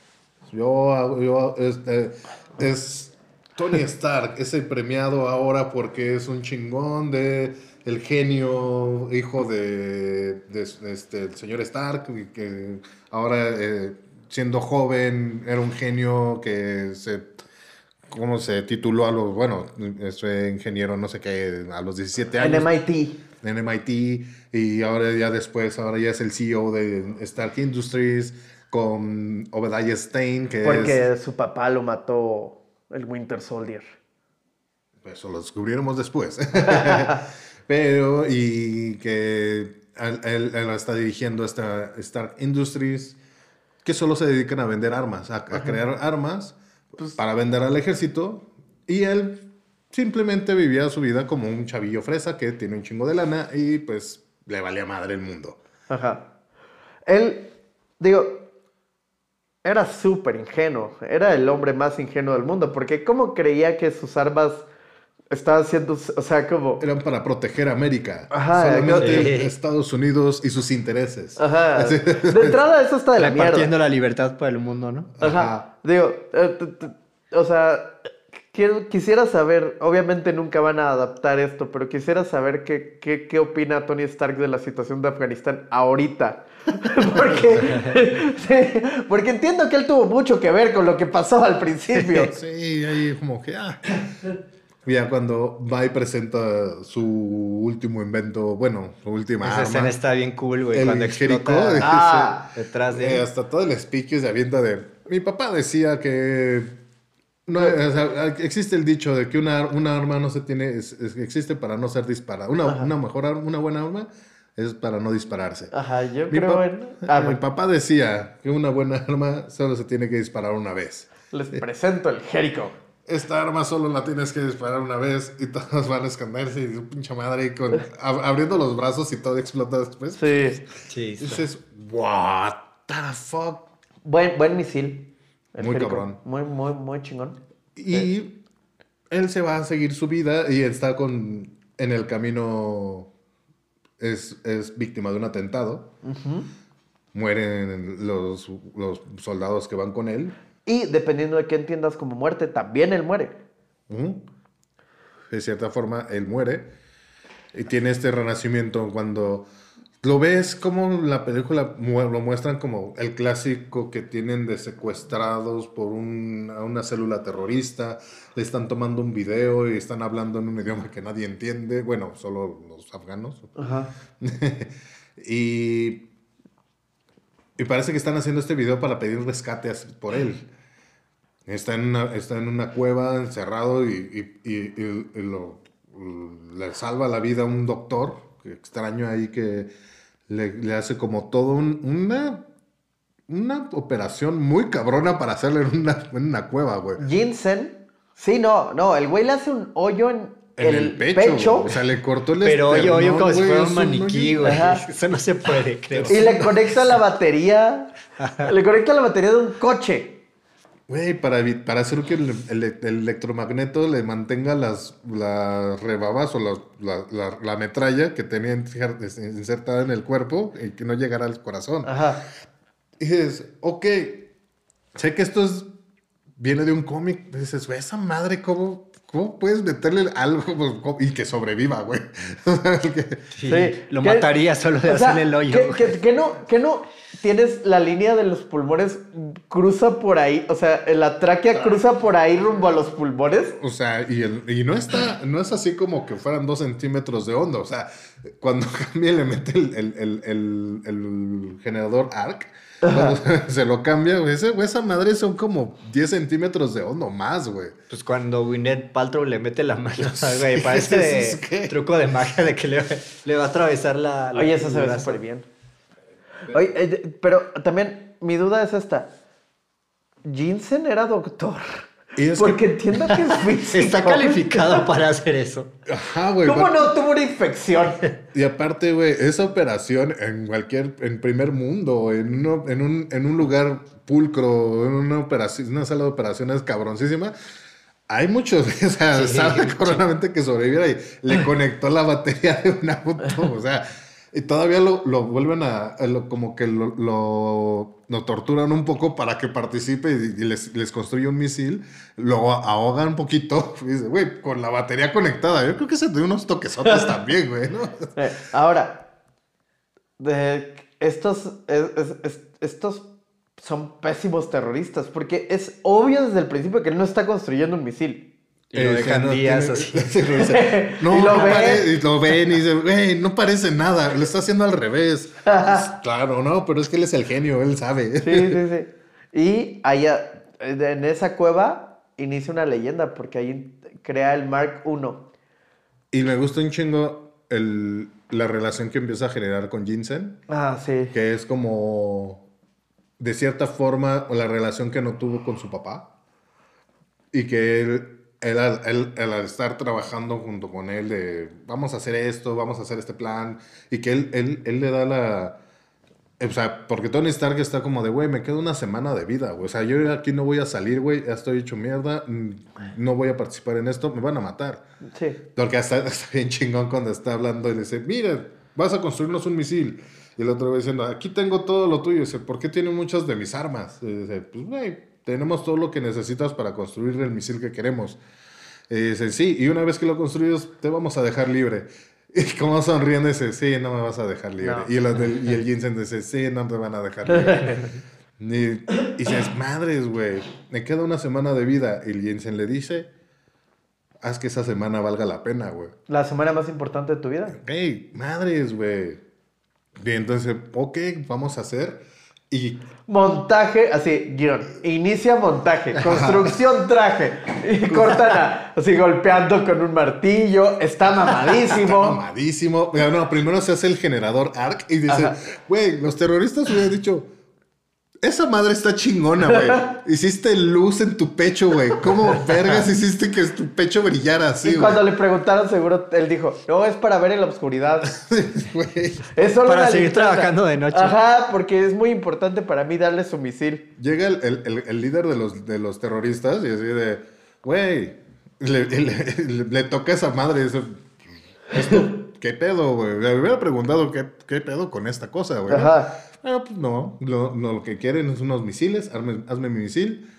Yo hago, yo, este, es Tony Stark, es el premiado ahora porque es un chingón de el genio, hijo de, de este, el señor Stark, que ahora eh, siendo joven era un genio que se, ¿cómo se tituló a los, bueno, es ingeniero no sé qué, a los 17 años En MIT. En MIT y ahora ya después, ahora ya es el CEO de Stark Industries con Obadiah Stein, que Porque es... su papá lo mató el Winter Soldier. Eso lo descubriremos después. Pero, y que él, él- él está dirigiendo esta Stark Industries, que solo se dedican a vender armas, a, a crear armas para vender al ejército. Y él simplemente vivía su vida como un chavillo fresa que tiene un chingo de lana y pues le valía madre el mundo. Ajá. Él, digo, era súper ingenuo. Era el hombre más ingenuo del mundo. Porque ¿cómo creía que sus armas estaban siendo, o sea, como... Eran para proteger a América. Ajá, Solamente sí. Estados Unidos y sus intereses. Ajá. Así- De entrada eso está de la mierda. La libertad por el mundo, ¿no? Ajá. Digo, eh, t- t- o sea, quiero, quisiera saber, obviamente nunca van a adaptar esto, pero quisiera saber qué, qué, qué opina Tony Stark de la situación de Afganistán ahorita. porque, sí, porque entiendo que él tuvo mucho que ver con lo que pasó al principio. Sí, ahí como que... Ah. Ya cuando va y presenta su último invento, bueno, su última Esa arma. escena está bien cool, güey. El Cuando explota dice- Ah, detrás de Eh, él. hasta todo el speech se avienta de... Mi papá decía que... No, o sea, existe el dicho de que una, una arma no se tiene... es- es- existe para no ser disparada. Una, una mejor arma, una buena arma es para no dispararse. Ajá, yo Mi, creo en... Ah, mi bueno, papá decía que una buena arma solo se tiene que disparar una vez. les presento el Jericho. Esta arma solo la tienes que disparar una vez y todos van a esconderse y su pinche madre y con, ab- abriendo los brazos y todo explota después. Sí. Sí, dices, what the fuck. Buen, buen misil. Muy Jericho. cabrón. Muy, muy, muy chingón. Y él se va a seguir su vida y está con en el camino es, es víctima de un atentado. Mueren los, los soldados que van con él. Y dependiendo de qué entiendas como muerte, también él muere. De cierta forma, él muere. Y tiene este renacimiento cuando lo ves como la película lo muestran como el clásico que tienen de secuestrados por un- a una célula terrorista. Le están tomando un video y están hablando en un idioma que nadie entiende. Bueno, solo los afganos. Ajá. y, y parece que están haciendo este video para pedir rescate por él. Está en una, está en una cueva encerrado y, y- y- y- y lo- le salva la vida a un doctor extraño ahí que le, le hace como todo un- una, una operación muy cabrona para hacerle en una, en una cueva, güey. Ginseng. Sí, no, no, el güey le hace un hoyo en, En el, pecho. O sea, le cortó el Pero oye, oye, como si fuera un maniquí, güey. Ajá. Eso no se puede, creo. y le conecta la batería. le conecta la batería de un coche. Güey, para, para hacer que el, el- el electromagneto le mantenga las, las rebabas o las- la, la- la metralla que tenía insertada en el cuerpo y que no llegara al corazón. Ajá. Y dices, ok, sé que esto es, viene de un cómic. Dices, güey, esa madre, ¿cómo, cómo puedes meterle algo pues, y que sobreviva, güey? Sí, Sí, lo que- mataría solo de O sea, hacerle el hoyo. Que, que- que no, que no tienes la línea de los pulmones, cruza por ahí, o sea, la tráquea cruza por ahí rumbo a los pulmones. O sea, y, el- y no está, no es así como que fueran dos centímetros de hondo. O sea, cuando cambia le mete el, el- el- el- el generador ARC, cuando se lo cambia, güey, ese- güey, esa madre son como 10 centímetros de hondo más, güey. Pues cuando Gwyneth Paltrow le mete la mano, güey, parece de ¿Es truco de magia de que le, le va a atravesar la... la- Oye, eso se ve súper bien. Oye, eh, pero también mi duda es esta. Jensen era doctor. Y es Porque entiendo que es físico. Está calificado para hacer eso. Ajá, güey. ¿Cómo no tuvo una infección? Y aparte, güey, esa operación en cualquier, en primer mundo, en, uno- en, un, en un lugar pulcro, en una operación, una sala de operaciones cabroncísima, hay muchos, o sea, sabe cabronamente que sobreviviera y le conectó la batería de un auto, o sea, y todavía lo, lo vuelven a, a lo- como que lo, lo, lo torturan un poco para que participe y, y les, les construye un misil, lo ahogan un poquito, y dice, güey, con la batería conectada, yo creo que se dio unos toquesotes también, güey, ¿no? Eh, ahora, de- estos, es- es- es- estos son pésimos terroristas porque es obvio desde el principio que él no está construyendo un misil. Y lo Eh, dejan no días tiene- así. Dice, no, Y lo no ven. pare- y lo ven y dicen, güey, no parece nada, lo está haciendo al revés. Pues, claro, no, pero es que él es el genio, él sabe. Sí, sí, sí. Y allá, en esa cueva, inicia una leyenda porque ahí crea el Mark I. Y me gusta un chingo el, la relación que empieza a generar con Jinsen, Ah, sí. que es como, de cierta forma, la relación que no tuvo con su papá. Y que él, él, él- él al estar trabajando junto con él de, vamos a hacer esto, vamos a hacer este plan, y que él, él, él le da la, O sea, porque Tony Stark está como de, güey, me queda una semana de vida, güey. O sea, yo aquí no voy a salir, güey, ya estoy hecho mierda, mm, no voy a participar en esto, me van a matar. Sí. Porque hasta está bien chingón cuando está hablando y dice, mira, vas a construirnos un misil. Y el otro va diciendo, aquí tengo todo lo tuyo. Y dice, ¿por qué tiene muchas de mis armas? Y dice, pues, güey, tenemos todo lo que necesitas para construir el misil que queremos. Y dice, sí, y una vez que lo construyes, te vamos a dejar libre. Y como sonriendo dice, sí, no me vas a dejar libre. No. Y, el, y el Jensen dice, sí, no te van a dejar libre. y, y dices, madres, güey, me queda una semana de vida. Y el Jensen le dice, haz que esa semana valga la pena, güey. La semana más importante de tu vida. Hey, madres, güey. Y entonces, ok, vamos a hacer. Y Montaje, así, guion. Inicia montaje, construcción traje. Y Cortana, así golpeando con un martillo. Está mamadísimo. mamadísimo. Mira, No, primero se hace el generador ARC y dice, güey, los terroristas hubieran dicho, esa madre está chingona, güey. Hiciste luz en tu pecho, güey. ¿Cómo vergas hiciste que tu pecho brillara así, y güey? cuando le preguntaron, seguro él dijo: No, es para ver en la oscuridad. Es solo Para seguir linterna". trabajando de noche. Ajá, porque es muy importante para mí darle su misil. Llega el, el- el- el líder de los, de los terroristas y así de, güey, le, le- le- le toca a esa madre. y dice, Esto, ¿qué pedo, güey? Me hubiera preguntado qué, qué pedo con esta cosa, güey. Ajá. Ah, pues no, lo, lo que quieren es unos misiles, hazme, hazme mi misil.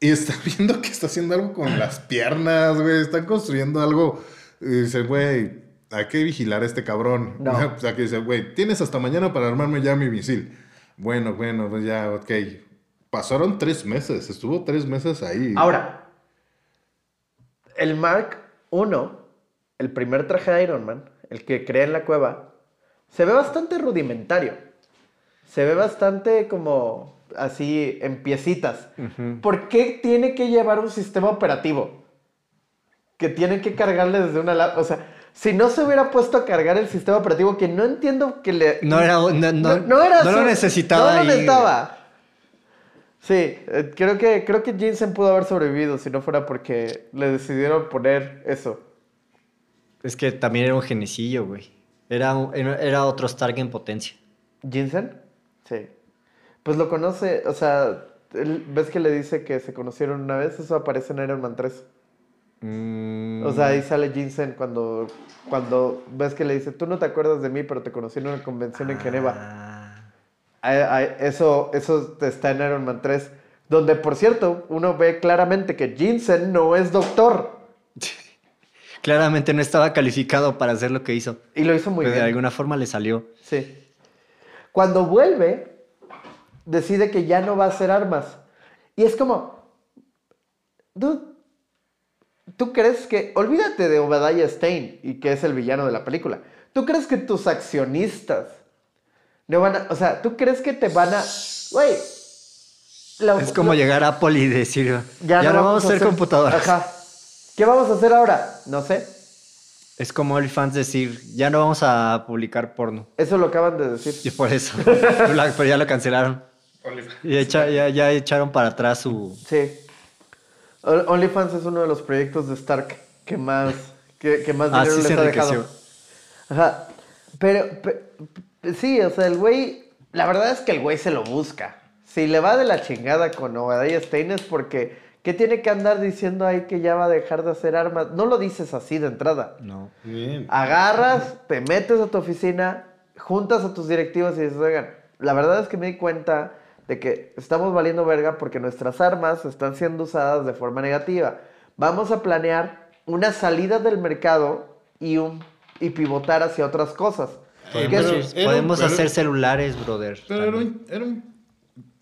Y está viendo que está haciendo algo con las piernas, güey. Están construyendo algo. Y dice, güey, hay que vigilar a este cabrón. No. O sea, que dice, güey, tienes hasta mañana para armarme ya mi misil. Bueno, bueno, pues ya, ok. Pasaron tres meses, estuvo tres meses ahí. Ahora, el Mark I, el primer traje de Iron Man, el que crea en la cueva, se ve bastante rudimentario. Se ve bastante como así en piecitas. ¿Por qué tiene que llevar un sistema operativo? Que tiene que cargarle desde una O sea, si no se hubiera puesto a cargar el sistema operativo, que no entiendo que le. No era- no- no- era no lo necesitaba No lo necesitaba. Sí, eh, creo que, creo que Jensen pudo haber sobrevivido si no fuera porque le decidieron poner eso. Es que también era un genecillo, güey. Era, era otro Stark en potencia. ¿Jensen? Sí. Pues lo conoce, o sea, ¿ves que le dice que se conocieron una vez? Eso aparece en Iron Man 3. Mm, O sea, ahí sale Jensen cuando, cuando ves que le dice, tú no te acuerdas de mí, pero te conocí en una convención en Geneva. ah, Eso, eso está en Iron Man 3. Donde, por cierto, uno ve claramente que Jensen no es doctor. Claramente no estaba calificado para hacer lo que hizo. Y lo hizo muy pero bien. de alguna forma le salió. Sí. Cuando vuelve, decide que ya no va a hacer armas. Y es como, dude, ¿tú crees que, olvídate de Obadiah Stein y que es el villano de la película, ¿tú crees que tus accionistas no van a, o sea, ¿tú crees que te van a, güey, Es como llegar a Apple y decir, ya, no vamos a hacer computadoras. Ajá. ¿Qué vamos a hacer ahora? No sé. Es como OnlyFans decir, ya no vamos a publicar porno. Eso lo acaban de decir. Y por eso. Pero ya lo cancelaron. Y echa- ya, ya echaron para atrás su... Sí. OnlyFans es uno de los proyectos de Stark que más, que, que más Ah, dinero sí les se ha dejado. enriqueció. Ajá. Pero, pe- pe- sí, o sea, el güey, la verdad es que el güey se lo busca. Si le va de la chingada con Obadiah Stein es porque, ¿qué tiene que andar diciendo ahí que ya va a dejar de hacer armas? No lo dices así de entrada. No. Bien. Agarras, te metes a tu oficina, juntas a tus directivos y dices, oigan, la verdad es que me di cuenta de que estamos valiendo verga porque nuestras armas están siendo usadas de forma negativa. Vamos a planear una salida del mercado y, un, y pivotar hacia otras cosas. ¿Qué es? pero- Podemos, podemos pero- hacer celulares, brother. Pero era también. un, era un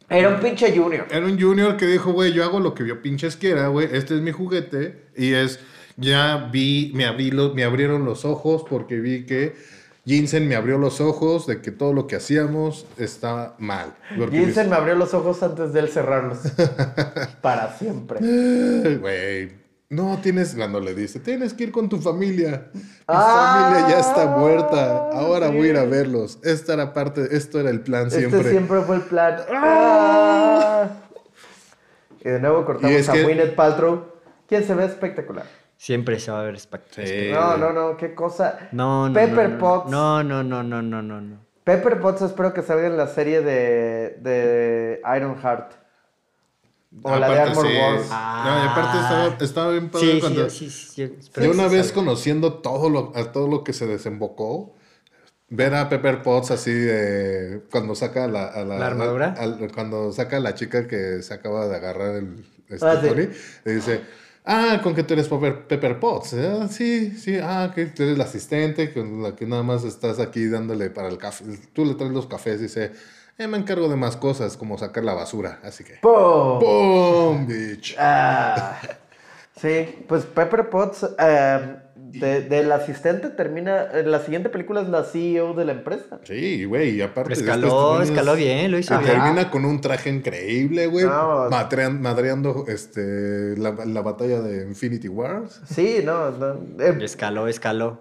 Era un pinche junior. Era un junior que dijo, güey, yo hago lo que yo pinches quiera, güey. Este es mi juguete. Y es, ya vi, me, abrí me abrieron los ojos porque vi que Jensen me abrió los ojos de que todo lo que hacíamos está mal. Jensen me abrió los ojos antes de él cerrarlos. Para siempre. Güey, no tienes, cuando le dice, tienes que ir con tu familia. Mi Ah, familia ya está muerta. Ahora voy a ir a verlos. Esta era parte, esto era el plan Este siempre. siempre fue el plan. Ah. Y de nuevo cortamos es a que- Gwyneth Paltrow, quien se ve espectacular. Siempre se va a ver espectacular. Sí. No, no, no, qué cosa. No, no. Pepper no, no, Potts. No, no, no, no, no, no, no. Pepper Potts espero que salga en la serie de, de Ironheart. O la de Armor sí. Wars. No, y aparte estaba, estaba bien padre Sí, sí, cuando... sí, sí, sí, espero Yo una sí vez conociendo todo lo, a todo lo que se desembocó, ver a Pepper Potts así de cuando saca la, a la, ¿La armadura? al- cuando saca a la chica que se acaba de agarrar el este, Ah. Tony, le dice, ah, con que tú eres Pepper, Pepper Potts, ¿eh? sí, sí, ah, que tú eres la asistente, con la que nada más estás aquí dándole para el café, tú le traes los cafés y dice, eh, me encargo de más cosas como sacar la basura, así que... ¡Pum! ¡Boom, bitch! Ah, sí, pues Pepper Potts eh, de- del asistente termina. En la siguiente película es la CEO de la empresa. Sí, güey, y aparte... Escaló, escaló bien, lo hizo Y bien. termina con un traje increíble, güey. No. madrean- madreando este, la, la batalla de Infinity Wars. Sí, no, no. eh, Escaló, escaló.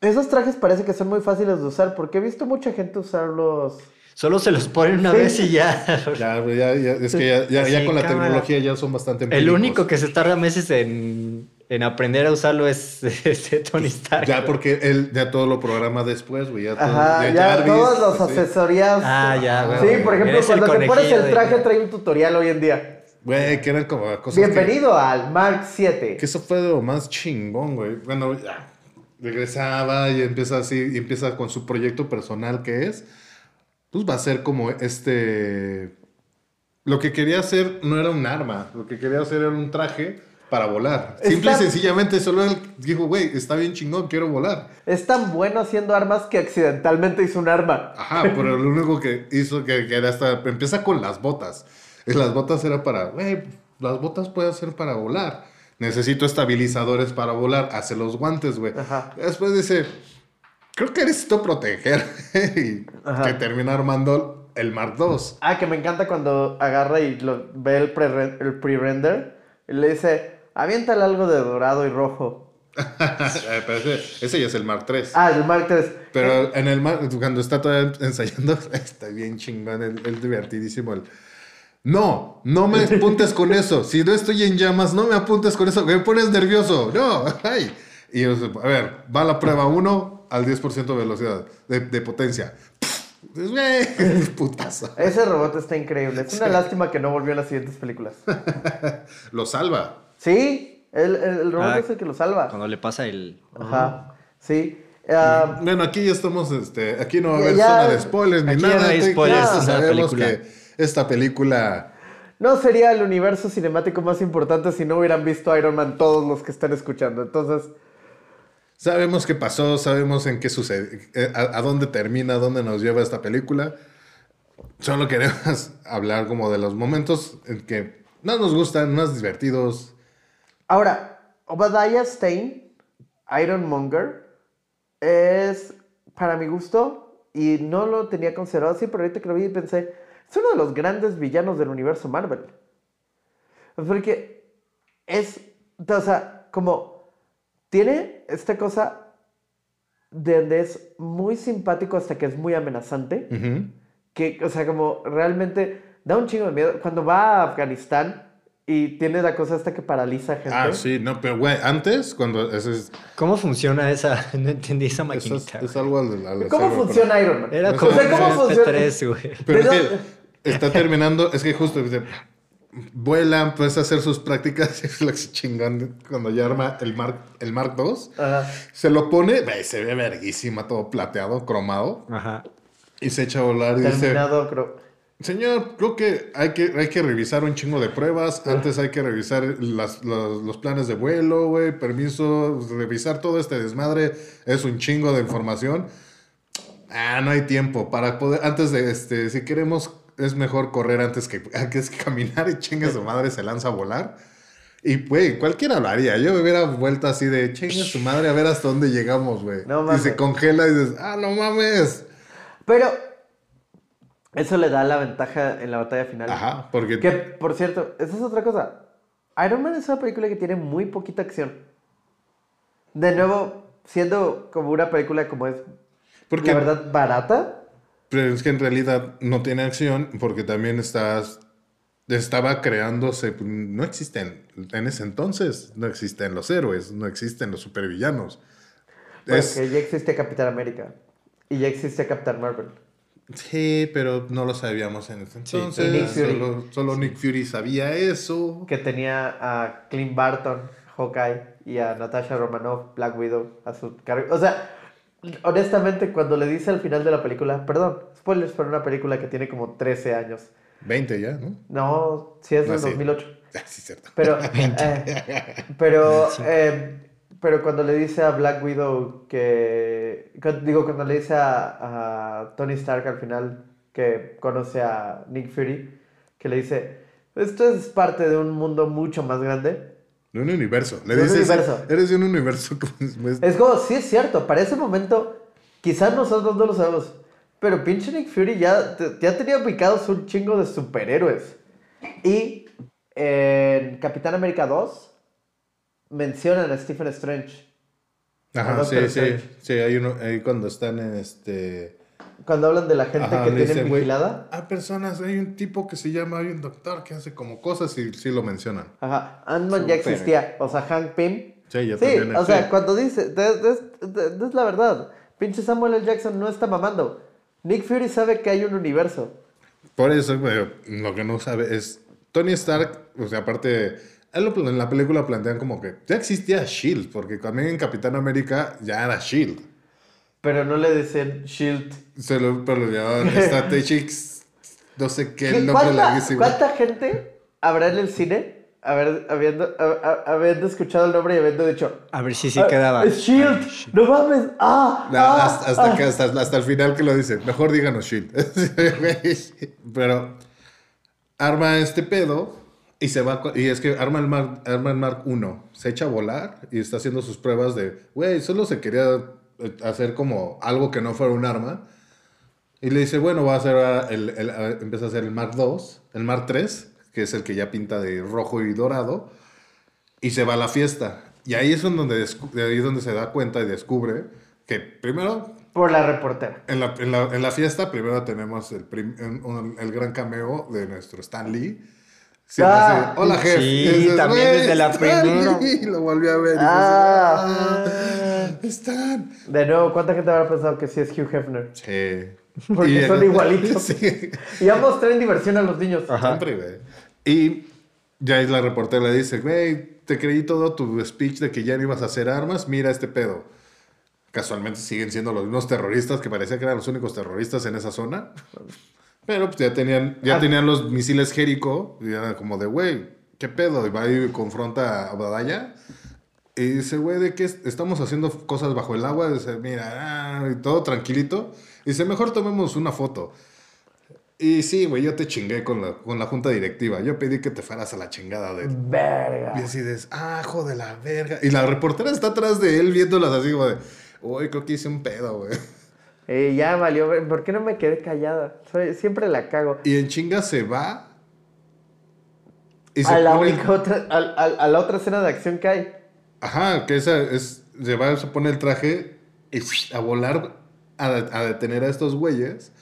esos trajes parece que son muy fáciles de usar porque he visto mucha gente usarlos. Solo se los ponen una Sí. vez y ya. Ya, güey, ya, ya- es que ya, ya, ya Sí, con la tecnología ya son bastante El empíricos. único que se tarda meses en, en aprender a usarlo es este Tony Stark. Ya porque él ya todo lo programa después, güey. Ya, todo, Ajá, ya ya Jarvis, todos los así. asesorías. Ah, ya, güey. Sí, por ejemplo, el cuando te pones el de- traje trae un tutorial hoy en día. Güey, que eran como cosas Bienvenido al Mark 7. Que, que eso fue de lo más chingón, güey. Bueno, ya. Regresaba y empieza así, y empieza con su proyecto personal que es. Pues va a ser como este. Lo que quería hacer no era un arma, lo que quería hacer era un traje para volar. Simple y sencillamente, solo él dijo, güey, está bien chingón, quiero volar. Es tan bueno haciendo armas que accidentalmente hizo un arma. Ajá, pero lo único que hizo que, que era hasta. Empieza con las botas. Y las botas era para, güey, las botas pueden ser para volar. Necesito estabilizadores para volar. Hace los guantes, güey. Ajá. Después dice, creo que necesito proteger. y Ajá. que termina armando el Mark II. Ah, que me encanta cuando agarra y lo, ve el pre- el pre-render y le dice, aviéntale algo de dorado y rojo. Eh, pero ese, ese ya es el Mark III. Ah, el Mark III. Pero en el Mark, cuando está todavía ensayando, está bien chingón, el divertidísimo. El, no, no me apuntes con eso. Si no estoy en llamas, no me apuntes con eso. Me pones nervioso. No, ay. Y a ver, va la prueba 1 al 10% de velocidad, de, de potencia. Putazo. Ese robot está increíble. Es una lástima que no volvió en las siguientes películas. Lo salva. Sí, el, el- el robot Ah, es el que lo salva. Cuando le pasa el. Ajá, sí. Ah, Bueno, aquí ya estamos, este, aquí no va a haber ya- zona de spoilers ni nada. no hay spoilers, ya sabemos película. que esta película no sería el universo cinemático más importante si no hubieran visto Iron Man todos los que están escuchando. Entonces, Sabemos qué pasó, sabemos en qué sucede, eh, a, dónde termina, a dónde nos lleva esta película. Solo queremos hablar como de los momentos en que más nos gustan, más divertidos. ahora, Obadiah Stein, Ironmonger, es para mi gusto, y no lo tenía considerado así, pero ahorita que lo vi pensé, es uno de los grandes villanos del universo Marvel. Porque es, o sea, como tiene esta cosa de donde es muy simpático hasta que es muy amenazante. Ujú. Que, o sea, como realmente da un chingo de miedo. Cuando va a Afganistán y tiene la cosa esta que paraliza gente. Ah, sí, no, pero güey, antes, cuando eso es, ¿Cómo funciona esa? No entendí esa eso es, maquinita. es algo al, al ¿Cómo funciona Iron Man? Era O como sea, un ¿cómo funciona? MP3, güey. Pero es Pero- que está terminando, es que justo dice, vuelan, pues a hacer sus prácticas, es lo que se chingan cuando ya arma el Mark, el Mark II. Ajá. Se lo pone, se ve verguísima, todo plateado, cromado, Ajá. y se echa a volar y dice, Terminado, creo. señor, creo que hay que, hay que revisar un chingo de pruebas, antes hay que revisar las- los, los planes de vuelo, güey, permiso, revisar todo este desmadre, es un chingo de información. Ah, no hay tiempo para poder, antes de, este, si queremos, es mejor correr antes que, antes que caminar y chingue su madre se lanza a volar. Y, güey, cualquiera lo haría. Yo me hubiera vuelto así de chingue su madre a ver hasta dónde llegamos, güey. No y se congela y dices, ah, no mames. Pero eso le da la ventaja en la batalla final. Ajá, porque... Que, por cierto, esa es otra cosa. Iron Man es una película que tiene muy poquita acción. De nuevo, siendo como una película como es, porque la verdad, barata. Pero es que en realidad no tiene acción porque también estás, estaba creándose, no existen, en ese entonces no existen los héroes, no existen los supervillanos. Pues Es- que ya existe Capitán América. Y ya existe Captain Marvel. Sí, pero no lo sabíamos en ese Sí, entonces. y Nick Fury. Solo, solo Nick Fury sabía eso. Que tenía a Clint Barton, Hawkeye, y a Natasha Romanoff, Black Widow, a su cargo. O sea, honestamente, cuando le dice al final de la película, perdón, spoilers para una película que tiene como 13 años. 20 ya, ¿no? No, sí es del sí. 2008. Ah, sí, cierto. Pero, eh, pero, eh, pero cuando le dice a Black Widow que, digo, cuando le dice a, a Tony Stark al final que conoce a Nick Fury, que le dice, esto es parte de un mundo mucho más grande. De un universo. Le De un dices, universo. eres de un universo. como es- como, sí es cierto, para ese momento, quizás nosotros no lo sabemos, pero pinche Nick Fury ya, ya tenía picados un chingo de superhéroes. Y en Capitán América 2 mencionan a Stephen Strange. Ajá, sí, Doctor sí. Strange. Sí, hay uno, ahí cuando están en este... Cuando hablan de la gente Ajá, que dicen, güey, vigilada. Hay personas, hay un tipo que se llama, hay un doctor que hace como cosas y sí lo mencionan. Ajá, Ant-Man ya existía. O sea, Hank Pym. Sí, ya Sí, también. o sea, cuando dice, es la verdad. Pinche Samuel L. Jackson no está mamando. Nick Fury sabe que hay un universo. Por eso, lo que no sabe es. Tony Stark, o sea, aparte. él lo- En la película plantean como que ya existía Shield, porque también en Capitán América ya era Shield. Pero no le dicen Shield. Se lo, pero lo llamaban Strategics, no sé qué, ¿Qué- el nombre ¿Cuánta, larguísimo. cuánta gente habrá en el cine haber- habiendo, a- a- habiendo escuchado el nombre y habiendo dicho A ver si sí "Ah, quedaba. Es Shield, no mames, ah, No, ah, hasta, hasta ah". que- hasta, hasta el final que lo dicen. Mejor díganos Shield. Pero arma este pedo y se va. Y es que arma el Mark, arma el Mark 1. Se echa a volar y está haciendo sus pruebas de. Güey, solo se quería hacer como algo que no fuera un arma. Y le dice, bueno, va a hacer ahora el, el- empieza a hacer el Mark 2, el Mark 3, que es el que ya pinta de rojo y dorado, y se va a la fiesta. Y ahí es donde, ahí es donde se da cuenta y descubre que primero, Por la reportera. en la, en la- en la fiesta, primero tenemos el, prim- el gran cameo de nuestro Stan Lee. Siempre Ah, Hola, jefe. sí, dices, también "Güey, desde la primera". Lee", Y lo volví a ver. y dices, Ah. "Ah, Stan. De nuevo, ¿cuánta gente habrá pensado que sí es Hugh Hefner? Sí. Porque Y- son igualitos. Sí. Y ambos traen diversión a los niños. Siempre, güey. Y ya es la reportera le dice, güey, te creí todo tu speech de que ya no ibas a hacer armas, mira este pedo. Casualmente siguen siendo los mismos terroristas que parecía que eran los únicos terroristas en esa zona. Pero pues ya tenían, ya Ah. tenían los misiles Jericho y era como de, güey, ¿qué pedo? Y va y confronta a Obadiah. Y dice, güey, ¿de qué es- estamos haciendo cosas bajo el agua? Dice, mira, ah", y todo tranquilito. Dice, mejor tomemos una foto. Y sí, güey, yo te chingué con la, con la junta directiva. Yo pedí que te fueras a la chingada de... Verga. Y así de, ah, hijo de la verga. Y la reportera está atrás de él viéndolas así de, uy, creo que hice un pedo, güey. Eh, ya valió. ¿Por qué no me quedé callada? Soy- siempre la cago. Y en chinga se va. Y se A la, pone- única otra, a, a- a la otra escena de acción que hay. Ajá, que esa es. Se va, se pone el traje y a volar a, a detener a estos güeyes.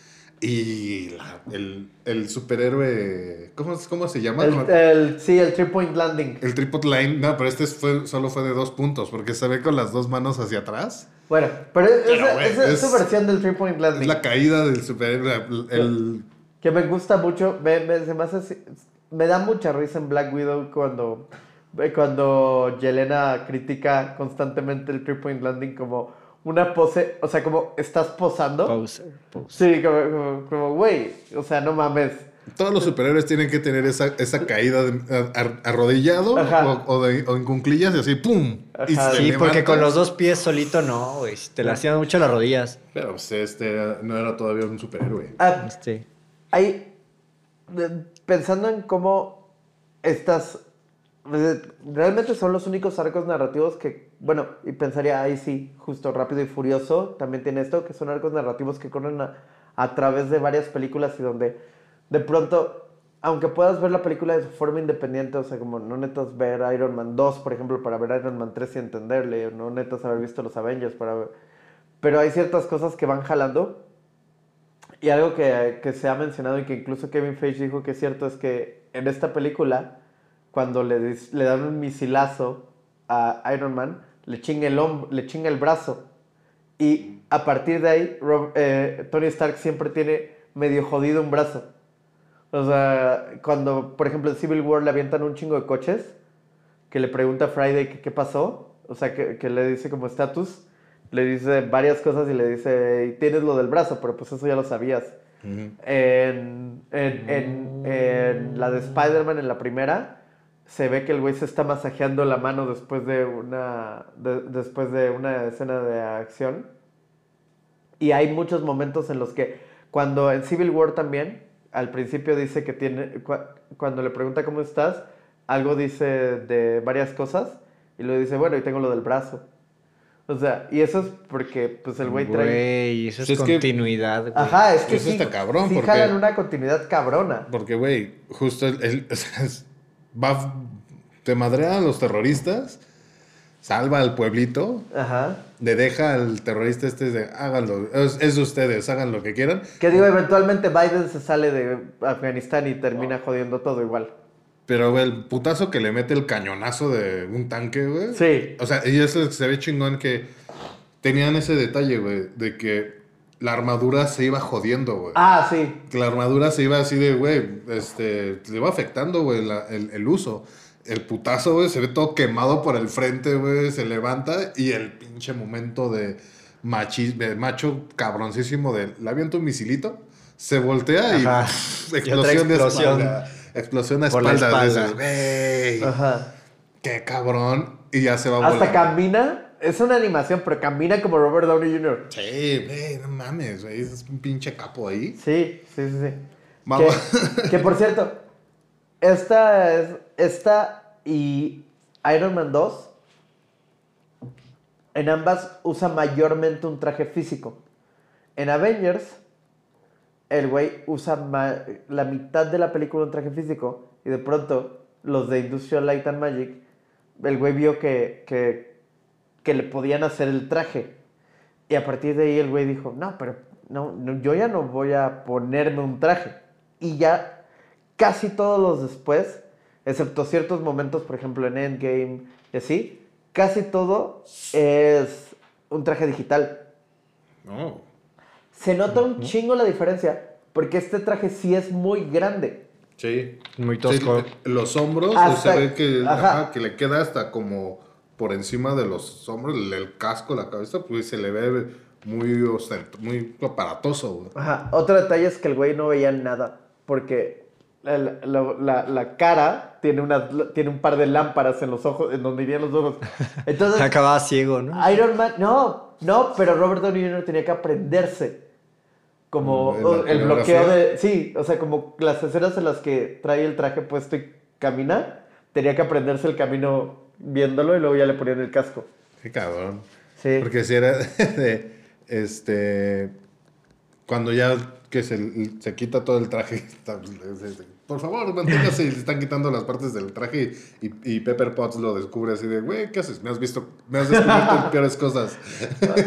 Y la- el, el superhéroe. ¿cómo, cómo se llama? El, el- sí, el three point landing. El tripod line. No, pero este fue, solo fue de dos puntos. Porque se ve con las dos manos hacia atrás. Bueno, pero, es- Pero, esa, es, es- su versión del three point Es landing. la caída del superhéroe. El, Que me gusta mucho. Me, me- se me, hace me da mucha risa en Black Widow cuando, cuando Yelena critica constantemente el three point landing como una pose. O sea, como estás posando. Poser, poser. Sí, como, como, como, güey. O sea, no mames. todos los superhéroes tienen que tener esa, esa caída de- ar- arrodillado o, o de- o en cunclillas y así, ¡pum! Y Sí, porque con los dos pies solito no, güey. Te lastiman mucho las rodillas. Pero pues este era- no era todavía un superhéroe. Ah, Este. hay de- pensando en cómo estas realmente son los únicos arcos narrativos que bueno y pensaría ahí sí justo rápido y furioso también tiene esto que son arcos narrativos que corren a, a través de varias películas y donde de pronto aunque puedas ver la película de forma independiente, o sea, como no netas ver Iron Man 2, por ejemplo, para ver Iron Man 3 y entenderle, no netas haber visto los Avengers para ver... Pero hay ciertas cosas que van jalando. Y algo que, que se ha mencionado y que incluso Kevin Feige dijo que es cierto es que en esta película, cuando le, le dan un misilazo a Iron Man, le chinga el, le chinga el brazo. Y a partir de ahí, Rob- eh, Tony Stark siempre tiene medio jodido un brazo. O sea, cuando, por ejemplo, en Civil War le avientan un chingo de coches, que le pregunta a Friday que qué pasó, o sea, que, que le dice como estatus, le dice varias cosas y le dice, tienes lo del brazo, pero pues eso ya lo sabías. En, en- en- en la de Spider-Man, en la primera, se ve que el güey se está masajeando la mano después de una, de- después de una escena de acción. Y hay muchos momentos en los que, cuando en Civil War también, al principio dice que tiene, cua- cuando le pregunta cómo estás, algo dice de varias cosas y luego dice, bueno, y tengo lo del brazo. O sea, y eso es porque pues el güey trae... Güey, eso es, es que- continuidad, güey. Ajá, es que Eso sí, está cabrón, sí porque- jalan una continuidad cabrona. Porque, güey, justo el, el- o sea, es- va, te madrean a los terroristas, salva al pueblito, Ajá. le deja al terrorista este de háganlo, es, es de ustedes, hagan lo que quieran. Que digo, eventualmente Biden se sale de Afganistán y termina jodiendo todo igual. Pero, güey, el putazo que le mete el cañonazo de un tanque, güey. Sí. O sea, y eso se ve chingón que tenían ese detalle, güey, de que la armadura se iba jodiendo, güey. Ah, sí. La armadura se iba así de, güey, este, le iba afectando, güey, el, el uso. El putazo, güey, se ve todo quemado por el frente, güey, se levanta y el pinche momento de, machi, de macho cabroncísimo de, le avienta un misilito, se voltea y Ajá. pff, Y otra explosión de explosión. espalda. Explosión a espalda. dices, güey, Ajá. qué cabrón. Y ya se va Hasta volando. camina. Es una animación, pero camina como Robert Downey Jr. Sí, güey, no mames, güey, es un pinche capo ahí. Sí, sí, sí, sí. Vamos. Que, que, por cierto, esta, es, esta y Iron Man 2, en ambas usa mayormente un traje físico. En Avengers, el güey usa la mitad de la película un traje físico y de pronto los de Industrial Light and Magic, el güey vio que, que, que le podían hacer el traje. Y a partir de ahí el güey dijo, no, pero no, no, yo ya no voy a ponerme un traje. Y ya casi todos los después, excepto ciertos momentos, por ejemplo en Endgame y así, casi todo es un traje digital. No. Se nota un chingo la diferencia, porque este traje sí es muy grande. Sí. Muy tosco. Sí, los hombros Hasta- se ve que, ajá. ajá, que le queda hasta como por encima de los hombros, el, el casco, la cabeza, pues se le ve muy ostent- muy aparatoso, güey. Ajá. Otro detalle es que el güey no veía nada, porque la, la- la- la cara tiene, una, tiene un par de lámparas en los ojos, en donde irían los ojos. Entonces, Acababa ciego, ¿no? Iron Man, no, no, pero Robert Downey Jr. tenía que aprenderse como ¿En la o- el bloqueo de, sí, o sea, como las escenas en las que trae el traje puesto y camina, tenía que aprenderse el camino viéndolo y luego ya le ponían el casco. Qué cabrón. Sí. Porque si era de, este, cuando ya que se, se quita todo el traje, está- es- es- por favor, manténgase y se están quitando las partes del traje y, y Pepper Potts lo descubre así de, güey, ¿qué haces? Me has visto, me has descubierto peores cosas.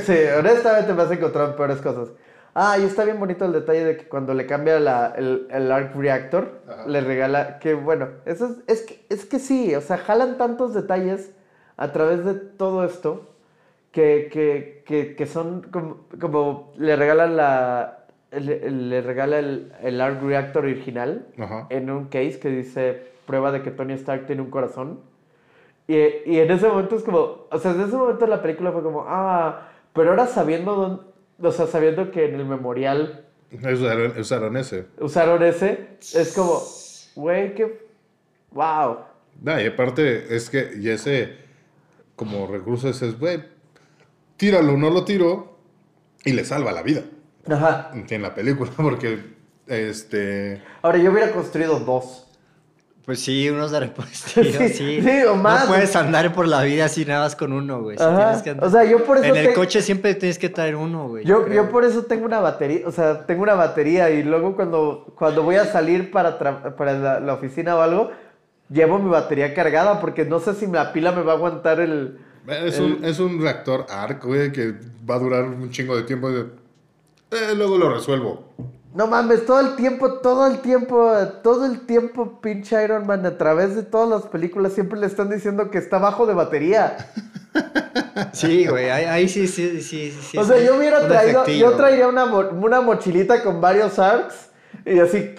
Sí, honestamente me has encontrado peores cosas. Ah, y está bien bonito el detalle de que cuando le cambia la- el, el Arc Reactor, le regala, que bueno, eso es, es, que, es que sí, o sea, jalan tantos detalles a través de todo esto que, que, que, que son como, como le regalan la... Le, le regala el, el Arc Reactor original Ajá. en un case que dice prueba de que Tony Stark tiene un corazón. Y, y en ese momento es como, o sea, en ese momento la película fue como, ah, pero ahora sabiendo, dónde, o sea, sabiendo que en el memorial Usaron, usaron ese. usaron ese, es como, güey, qué, wow. Nah, y aparte es que, y ese, como recurso es, güey, tíralo, no lo tiro, y le salva la vida Ajá. en la película, porque, este, Ahora yo hubiera construido dos. Pues sí, unos de repuesto. Sí, sí. sí, o más. No puedes andar por la vida así nada más con uno, güey. Que andar- O sea, yo por eso En el te- coche siempre tienes que traer uno, güey. Yo, yo por eso tengo una batería, o sea, tengo una batería y luego cuando, cuando voy a salir para, tra- para la, la oficina o algo, llevo mi batería cargada porque no sé si la pila me va a aguantar el... es, el- un, es un reactor ARC, güey, que va a durar un chingo de tiempo. y de, "Eh, luego lo resuelvo. No mames, todo el tiempo, todo el tiempo, todo el tiempo, pinche Iron Man, a través de todas las películas, siempre le están diciendo que está bajo de batería. Sí, güey, ahí, ahí sí, sí, sí, sí. o sea, yo hubiera traído, yo traería una, una mochilita con varios arcs y así,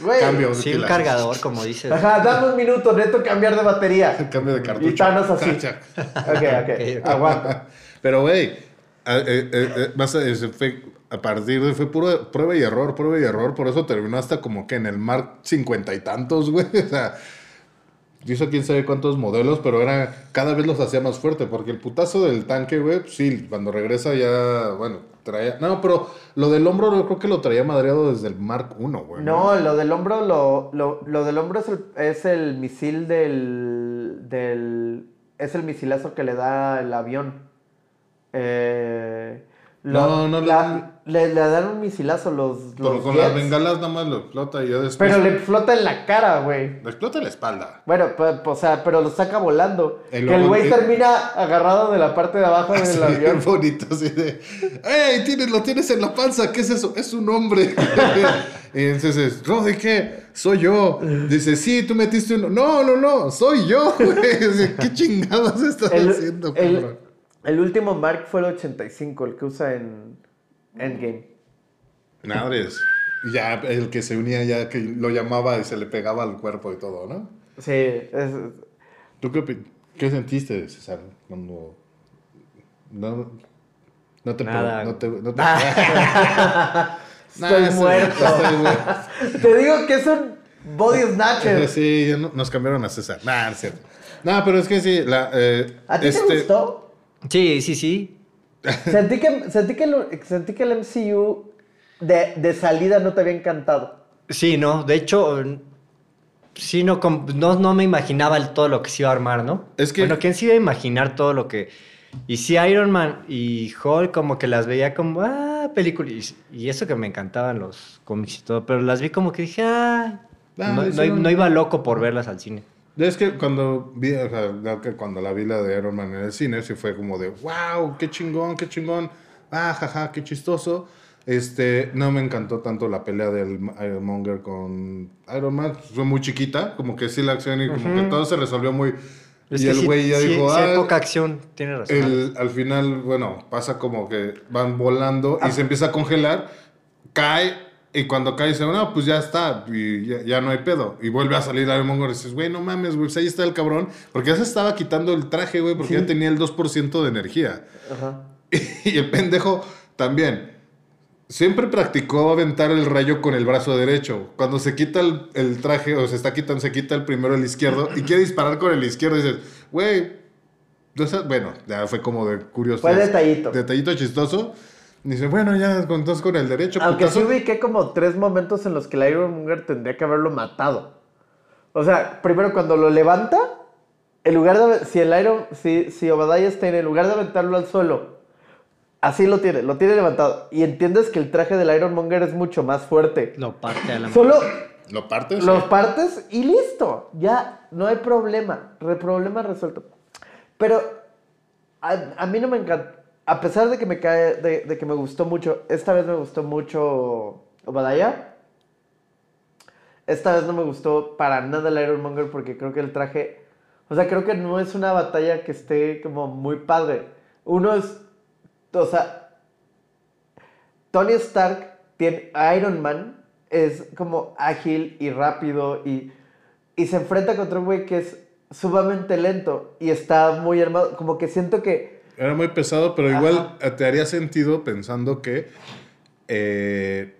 güey. Cambio. Sí, ¿qué un cargador, como dices. Ajá, dame un minuto, neto cambiar de batería. Cambio de cartucho. Y Thanos así. Ok, ok, ok. aguanta. Pero, güey, a- eh, eh, eh, a- a partir de fue puro prueba y error, prueba y error. Por eso terminó hasta como que en el Mark cincuenta y tantos, güey. O sea, hizo quién sabe cuántos modelos, pero era cada vez los hacía más fuerte. Porque el putazo del tanque, güey, pues sí, cuando regresa ya, bueno, traía. No, pero lo del hombro yo creo que lo traía madreado desde el Mark 1, güey. No, lo del hombro, lo, lo, lo del hombro es el, es el misil del, del... Es el misilazo que le da el avión. Eh, No, no le la- le, le dan un misilazo los, Pero con las bengalas nada más lo explota y ya después. Pero le flota en la cara, güey. le explota en la espalda. Bueno, pues, o sea, pero lo saca volando. El que el güey el- termina agarrado de la parte de abajo del avión. bonito, así de, ¡Ey, tienes, lo tienes en la panza! ¿Qué es eso? Es un hombre. y entonces, ¿no de qué? Soy yo. Dice, sí, tú metiste uno. No, no, no, soy yo, güey. ¿Qué chingados estás El, haciendo, cabrón? El último Mark fue el 85, el que usa en Endgame. Madres. Ya, el que se unía ya, que lo llamaba y se le pegaba al cuerpo y todo, ¿no? Sí, es, ¿Tú qué, qué sentiste, César, cuando... No, no te... Nada. No te, no te- Estoy Nah, muerto. estoy muerto. Te digo que es un body snatcher. Sí, nos cambiaron a César. Nah, es cierto. No, pero es que sí, la, eh, ¿A ti este, te gustó? Sí, sí, sí. Sentí que, sentí que, lo- sentí que el MCU de, de salida no te había encantado. Sí, no, de hecho, sí, no, no, no me imaginaba el- todo lo que se iba a armar, ¿no? Es que- Bueno, ¿quién se iba a imaginar todo lo que... Y sí, Iron Man y Hulk como que las veía como, ah, películas. Y, y eso que me encantaban los cómics y todo, pero las vi como que dije, ah... Ah, no, no- no iba loco por verlas al cine. Es que cuando vi, o sea, cuando la vi la de Iron Man en el cine, sí fue como de, wow, qué chingón, qué chingón, ah, jaja, qué chistoso. Este, no me encantó tanto la pelea del Iron Monger con Iron Man, fue muy chiquita, como que sí la acción y como que todo se resolvió muy... Es y el güey ya dijo, sí hay ah, poca acción, tiene razón. el- al final, bueno, pasa como que van volando y se empieza a congelar, cae y cuando cae dice, no, pues ya está, y ya, ya no hay pedo. Y vuelve a salir Iron Monger y dices, güey, no mames, güey, pues ahí está el cabrón, porque ya se estaba quitando el traje, güey, porque ya tenía el 2% de energía. Ajá. Y el pendejo también. Siempre practicó aventar el rayo con el brazo derecho. Cuando se quita el, el traje, o se está quitando, se quita el primero el izquierdo y quiere disparar con el izquierdo. Y dices, güey, no sé", bueno, ya fue como de curioso. Fue detallito. Detallito chistoso. Dice, bueno, ya entonces con el derecho. Aunque sí putazo". ubiqué como tres momentos en los que el Iron Monger tendría que haberlo matado. O sea, primero cuando lo levanta, en lugar de... Si el Iron... Si, si Obadiah Stane, en lugar de aventarlo al suelo, así lo tiene, lo tiene levantado. Y entiendes que el traje del Iron Monger es mucho más fuerte. Lo parte a la Solo ¿Lo partes? los partes y listo. Ya, no hay problema. Re problema resuelto. Pero a, a mí no me encanta. A pesar de que me cae, de, que me gustó mucho, esta vez me gustó mucho Obadiah. Esta vez no me gustó para nada el Iron Monger porque creo que el traje, o sea, creo que no es una batalla que esté como muy padre. Uno es, o sea, Tony Stark tiene Iron Man es como ágil y rápido y, y se enfrenta contra un güey que es sumamente lento y está muy armado. Como que siento que Era muy pesado, pero igual eh, te haría sentido pensando que eh,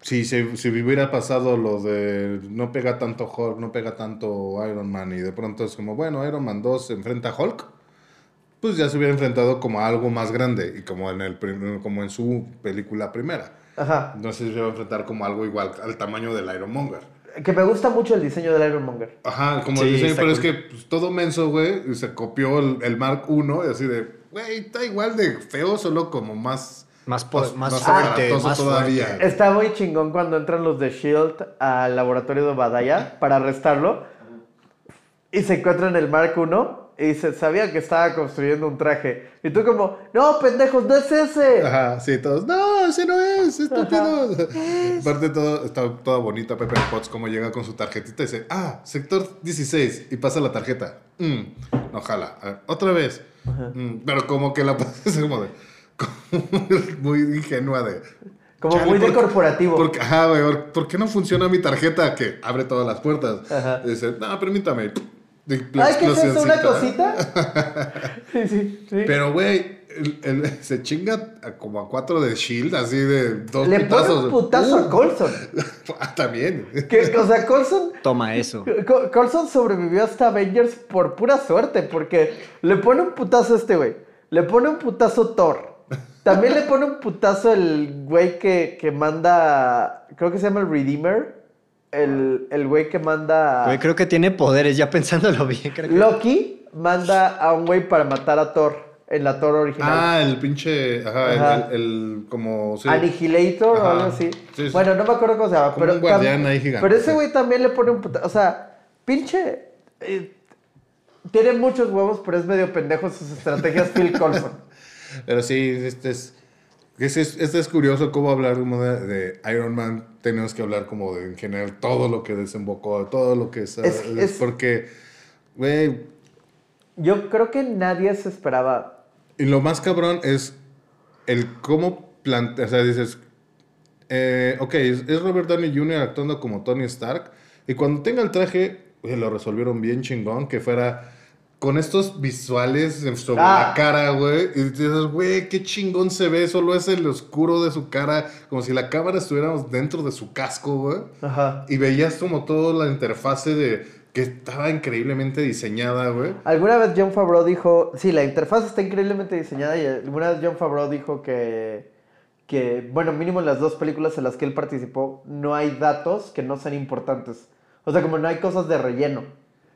si, se- si hubiera pasado lo de no pega tanto Hulk, no pega tanto Iron Man y de pronto es como, bueno, Iron Man 2 se enfrenta a Hulk, pues ya se hubiera enfrentado como a algo más grande y como en, el, prim- como en su película primera. Ajá. Entonces se iba a enfrentar como algo igual al tamaño del Iron Monger. Que me gusta mucho el diseño del Iron Monger. Ajá, como Sí, el diseño, pero es que pues, todo menso, güey, se copió el, el Mark 1 y así de, güey, está igual de feo, solo como más... Más, Más- más, más fuerte, más todavía. fuerte. Está muy chingón cuando entran los de Shield al laboratorio de Badaya para arrestarlo y se encuentran el Mark 1 Y dice, sabía que estaba construyendo un traje. Y tú como, no, pendejos, no es ese. Ajá, sí, todos, no, ese no es, estúpido. Aparte todo, está toda bonita Pepper Potts como llega con su tarjetita y dice, ah, sector 16, y pasa la tarjeta. Mm, no, jala. A ver, otra vez. Mm, pero como que la pasa como de, como muy ingenua de... Como "Chale, muy de ¿por qué- corporativo. por qué- ajá, güey, ¿por- ¿por qué no funciona mi tarjeta que abre todas las puertas? Ajá. Y dice, no, permítame. De Ay, ¿qué es eso? ¿Una cosita? sí, sí, sí. Pero, güey, se chinga a como a cuatro de Shield, así de dos Le pone putazos. un putazo a Uh, Colson. ah, también. Que, o sea, Colson, Toma eso. Co- Colson sobrevivió hasta Avengers por pura suerte, porque le pone un putazo a este güey. Le pone un putazo Thor. También le pone un putazo el güey que, que manda. Creo que se llama el Redeemer. El, el güey que manda. Güey, creo que tiene poderes, ya pensándolo bien. Creo que... Loki manda a un güey para matar a Thor en la Thor original. Ah, el pinche. Ajá, el- Ajá. El, el- como. sí. Annihilator o algo así. Sí, sí. Bueno, no me acuerdo cómo se llama. Como pero un guardián ahí gigante, Pero ese güey también le pone un puta. O sea, pinche. eh, tiene muchos huevos, pero es medio pendejo en sus estrategias Phil Colson. Pero sí, este es. Este es, este es curioso cómo hablar como de, de Iron Man. Tenemos que hablar como de en general todo lo que desembocó, todo lo que es. Es- es es- porque, güey, Yo creo que nadie se esperaba. Y lo más cabrón es el cómo plantea, o sea, dices, eh, ok, es, es Robert Downey Jr. actuando como Tony Stark, y cuando tenga el traje, güey, lo resolvieron bien chingón, que fuera con estos visuales sobre Ah. la cara, güey, y dices, güey, qué chingón se ve, solo es el oscuro de su cara, como si la cámara estuviéramos dentro de su casco, güey. Ajá. Y veías como toda la interfase de que estaba increíblemente diseñada, güey. Alguna vez John Favreau dijo. Sí, la interfaz está increíblemente diseñada. Y alguna vez John Favreau dijo que. Que, bueno, mínimo en las dos películas en las que él participó, no hay datos que no sean importantes. O sea, como no hay cosas de relleno.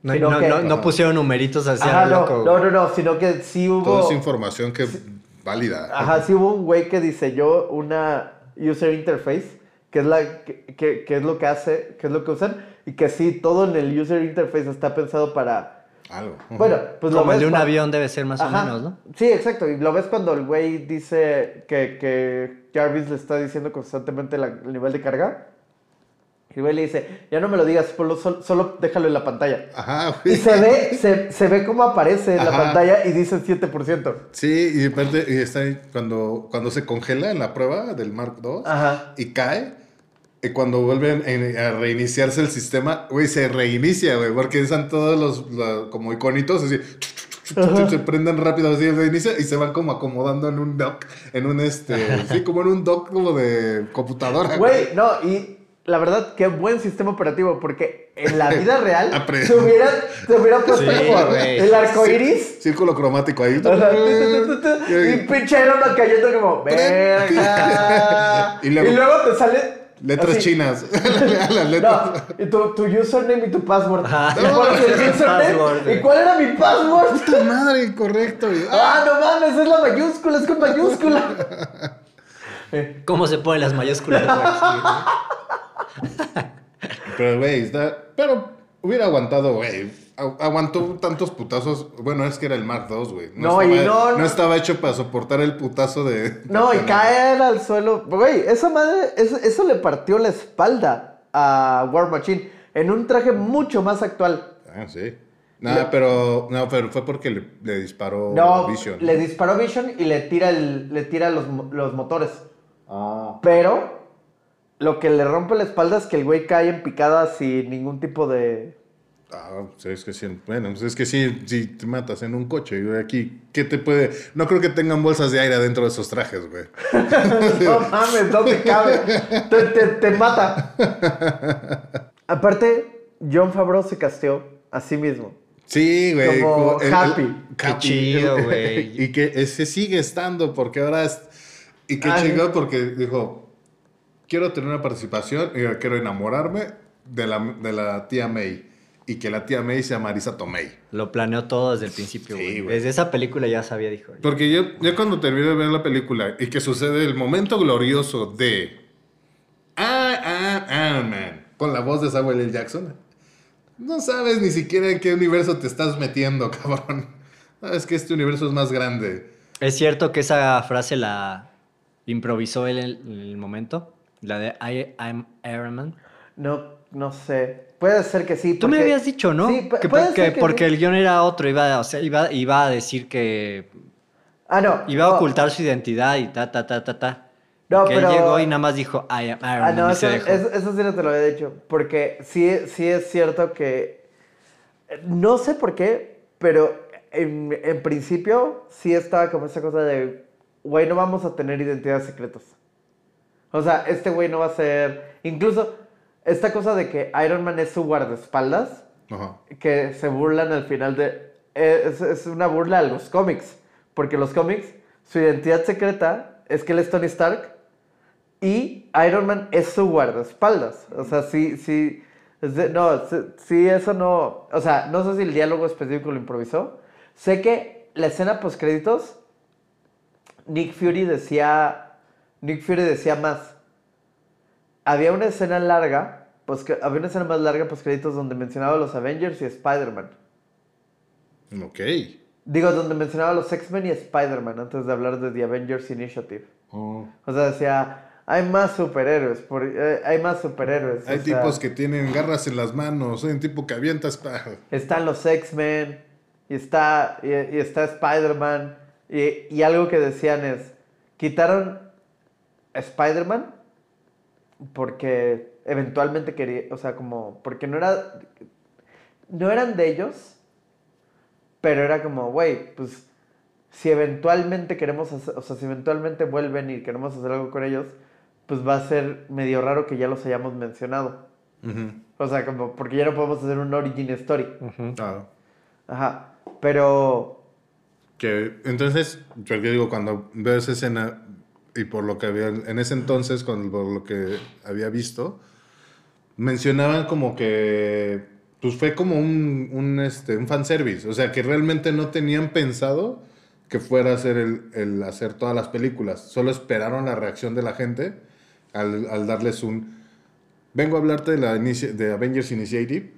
No, sino no, que- no, no pusieron numeritos así Ajá, loco. no, no, no, sino que sí hubo. Toda esa información que válida. Ajá, sí hubo un güey que diseñó una user interface, que es, la, que, que- que es lo que hace, que es lo que usan, y que sí, todo en el user interface está pensado para... Algo. Bueno, pues lo Como el ves de un avión debe ser más Ajá. o menos, ¿no? Sí, exacto, y lo ves cuando el güey dice que, que Jarvis le está diciendo constantemente la- el nivel de carga. Y güey le dice, ya no me lo digas, ponlo sol- solo déjalo en la pantalla. Ajá, Y güey. se ve, se, se ve cómo aparece en la Ajá. pantalla y dice 7%. Sí, y aparte, y está ahí cuando, cuando se congela en la prueba del Mark II Ajá. y cae, y cuando vuelven en- a reiniciarse el sistema, güey, se reinicia, güey, porque están todos los, la- como iconitos así, se prenden rápido así, reinicia y se van como acomodando en un dock, en un este, sí, como en un dock como de computadora. Güey, no, y la verdad, qué buen sistema operativo, porque en la vida real se hubiera, se hubiera puesto Sí, el arco iris. Círculo cromático ahí. Y pinche Iron cayendo como, verga. Y y, luego- te sale. Letras así. chinas. Las letras. No, y tu, tu username y tu password. Ajá. Y pones el username, Password, ¿Y güey. cuál era mi password? Puta madre, correcto. güey. Ah, no mames, es la mayúscula, es con mayúscula. Eh, ¿Cómo se ponen las mayúsculas? Pero, güey, está. Pero hubiera aguantado, güey. Agu- Aguantó tantos putazos. Bueno, es que era el Mark II, güey. No, y estaba, no, no. estaba hecho para soportar el putazo de. No, y caer al suelo. Güey, esa madre, eso, eso le partió la espalda a War Machine en un traje mucho más actual. Ah, sí. Nada, pero. No, pero fue porque le, le disparó No, Vision. le disparó Vision y le tira, el, le tira los, los motores. Ah. Pero lo que le rompe la espalda es que el güey cae en picada sin ningún tipo de. Ah, pues es que sí. Bueno, pues es que sí, si te matas en un coche, güey, aquí, ¿qué te puede.? No creo que tengan bolsas de aire dentro de esos trajes, güey. no mames, no te cabe. Te, te- te mata. Aparte, John Favreau se casteó a sí mismo. Sí, güey. Como el- el- happy. Qué chido, güey. y que ese sigue estando, porque ahora es. Y qué chingón, porque dijo: Quiero tener una participación y quiero enamorarme de la, de la tía May. Y que la tía May sea Marisa Tomei. Lo planeó todo desde el principio, Sí, güey. güey. Desde esa película ya sabía, dijo. Porque yo, yo cuando terminé de ver la película y que sucede el momento glorioso de. Ah, ah, ah, man. Con la voz de Samuel L. Jackson. No sabes ni siquiera en qué universo te estás metiendo, cabrón. Sabes que este universo es más grande. ¿Es cierto que esa frase la improvisó él en el momento? La de I, I'm Iron Man. No, no sé. Puede ser que sí. Tú me habías dicho, ¿no? Sí, que puede porque, ser que porque sí. el guion era otro, iba, o sea, iba, iba a decir que Ah, no. iba a no. ocultar su identidad y ta, ta, ta, ta, ta. No, que pero- él llegó y nada más dijo I am Iron Ah, Man no, eso, eso- eso sí no te lo había dicho. Porque sí, sí es cierto que. No sé por qué, pero en, en principio sí estaba como esa cosa de. Güey, no vamos a tener identidades secretas. O sea, este güey no va a ser. Incluso esta cosa de que Iron Man es su guardaespaldas, Ajá. que se burlan al final de... Es, es una burla a los cómics, porque los cómics, su identidad secreta es que él es Tony Stark y Iron Man es su guardaespaldas. O sea, sí, sí... no, sí, eso no... O sea, no sé si el diálogo específico lo improvisó. Sé que la escena post créditos, Nick Fury decía... Nick Fury decía más había una escena larga, pues que había una escena más larga pues créditos donde mencionaba a los Avengers y Spider-Man. Ok. Digo, donde mencionaba a los X-Men y Spider-Man antes de hablar de The Avengers Initiative. Oh. O sea, decía, hay más superhéroes, por- eh, hay más superhéroes. Hay sea, tipos que tienen garras en las manos. Hay un tipo que avienta espada. Están los X-Men y está, y, y está Spider-Man. Y, y algo que decían es, quitaron Spider-Man porque eventualmente quería, o sea, como, porque no era, no eran de ellos, pero era como, güey, pues si eventualmente queremos hacer, o sea, si eventualmente vuelven y queremos hacer algo con ellos, pues va a ser medio raro que ya los hayamos mencionado. O sea, como, porque ya no podemos hacer un origin story. Ah. Ajá. Pero, Que entonces, yo digo, cuando veo esa escena y por lo que había en ese entonces, por lo que había visto, mencionaban como que pues fue como un, un, este, un fanservice. O sea, que realmente no tenían pensado que fuera a el, el hacer todas las películas. Solo esperaron la reacción de la gente al, al darles un... Vengo a hablarte de, la de Avengers Initiative.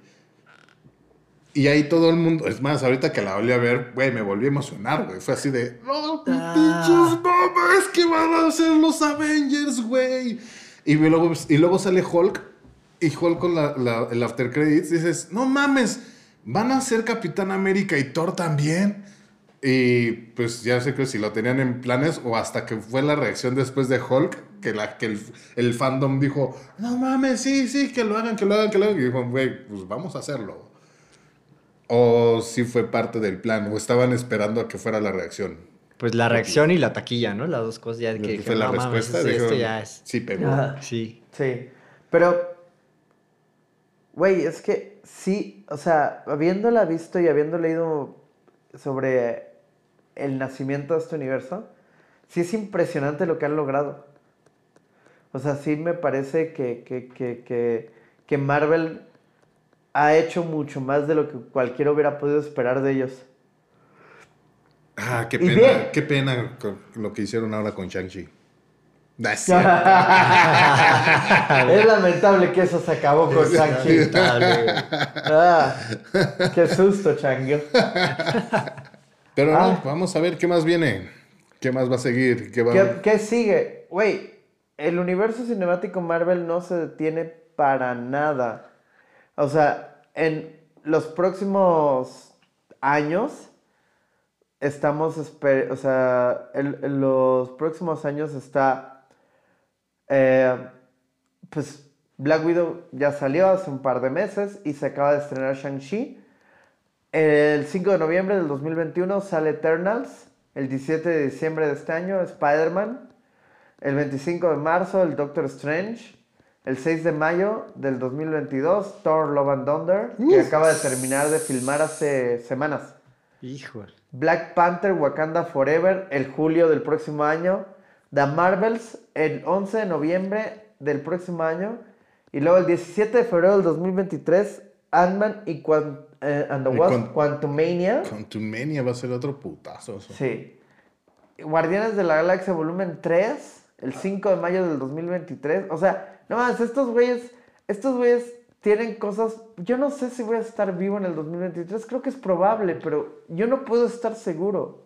Y ahí todo el mundo, es más, ahorita que la volví a ver, güey, me volví a emocionar, güey. Fue así de, no, pinches mames, que van a ser los Avengers, güey. Y luego, y luego sale Hulk, y Hulk con la, la- el after credits, dices, no mames, van a ser Capitán América y Thor también. Y pues ya sé que si lo tenían en planes o hasta que fue la reacción después de Hulk, que, la, que el, el fandom dijo, no mames, sí, sí, que lo hagan, que lo hagan, que lo hagan. Y dijo, güey, pues vamos a hacerlo. O si fue parte del plan, o estaban esperando a que fuera la reacción. Pues la reacción y la taquilla, ¿no? Las dos cosas ya que Que dije, fue la "No mames, respuesta. esto- esto ya es. Sí, pegó. Ajá. Sí. sí. Pero, güey, es que sí, o sea, habiéndola visto y habiendo leído sobre el nacimiento de este universo, sí es impresionante lo que han logrado. O sea, sí me parece que, que, que, que, que Marvel ha hecho mucho más de lo que cualquiera hubiera podido esperar de ellos. Ah, qué pena, bien. qué pena con lo que hicieron ahora con Shang-Chi. Es lamentable que eso se acabó con Shang-Chi. Ah, qué susto, Chango. Pero no, Ah. vamos a ver qué más viene. ¿Qué más va a seguir? ¿Qué va ¿Qué, qué sigue? Güey, el universo cinemático Marvel no se detiene para nada. O sea, en los próximos años estamos, o sea, en, en los próximos años está, eh, pues Black Widow ya salió hace un par de meses y se acaba de estrenar Shang-Chi. El 5 de noviembre del 2021 sale Eternals. El 17 de diciembre de este año Spider-Man. El 25 de marzo el Doctor Strange. El 6 de mayo del 2022 Thor Love and Thunder, que acaba de terminar de filmar hace semanas. Híjole. Black Panther Wakanda Forever el julio del próximo año. The Marvels el 11 de noviembre del próximo año. Y luego el 17 de febrero del 2023 Ant-Man y, eh, and the Wasp Quan- Quantumania. Quantumania va a ser otro putazo. eso. Sí. Guardianes de la Galaxia volumen 3, el 5 de mayo del 2023. O sea, no más, estos güeyes, estos güeyes tienen cosas. Yo no sé si voy a estar vivo en el 2023. Creo que es probable, pero yo no puedo estar seguro.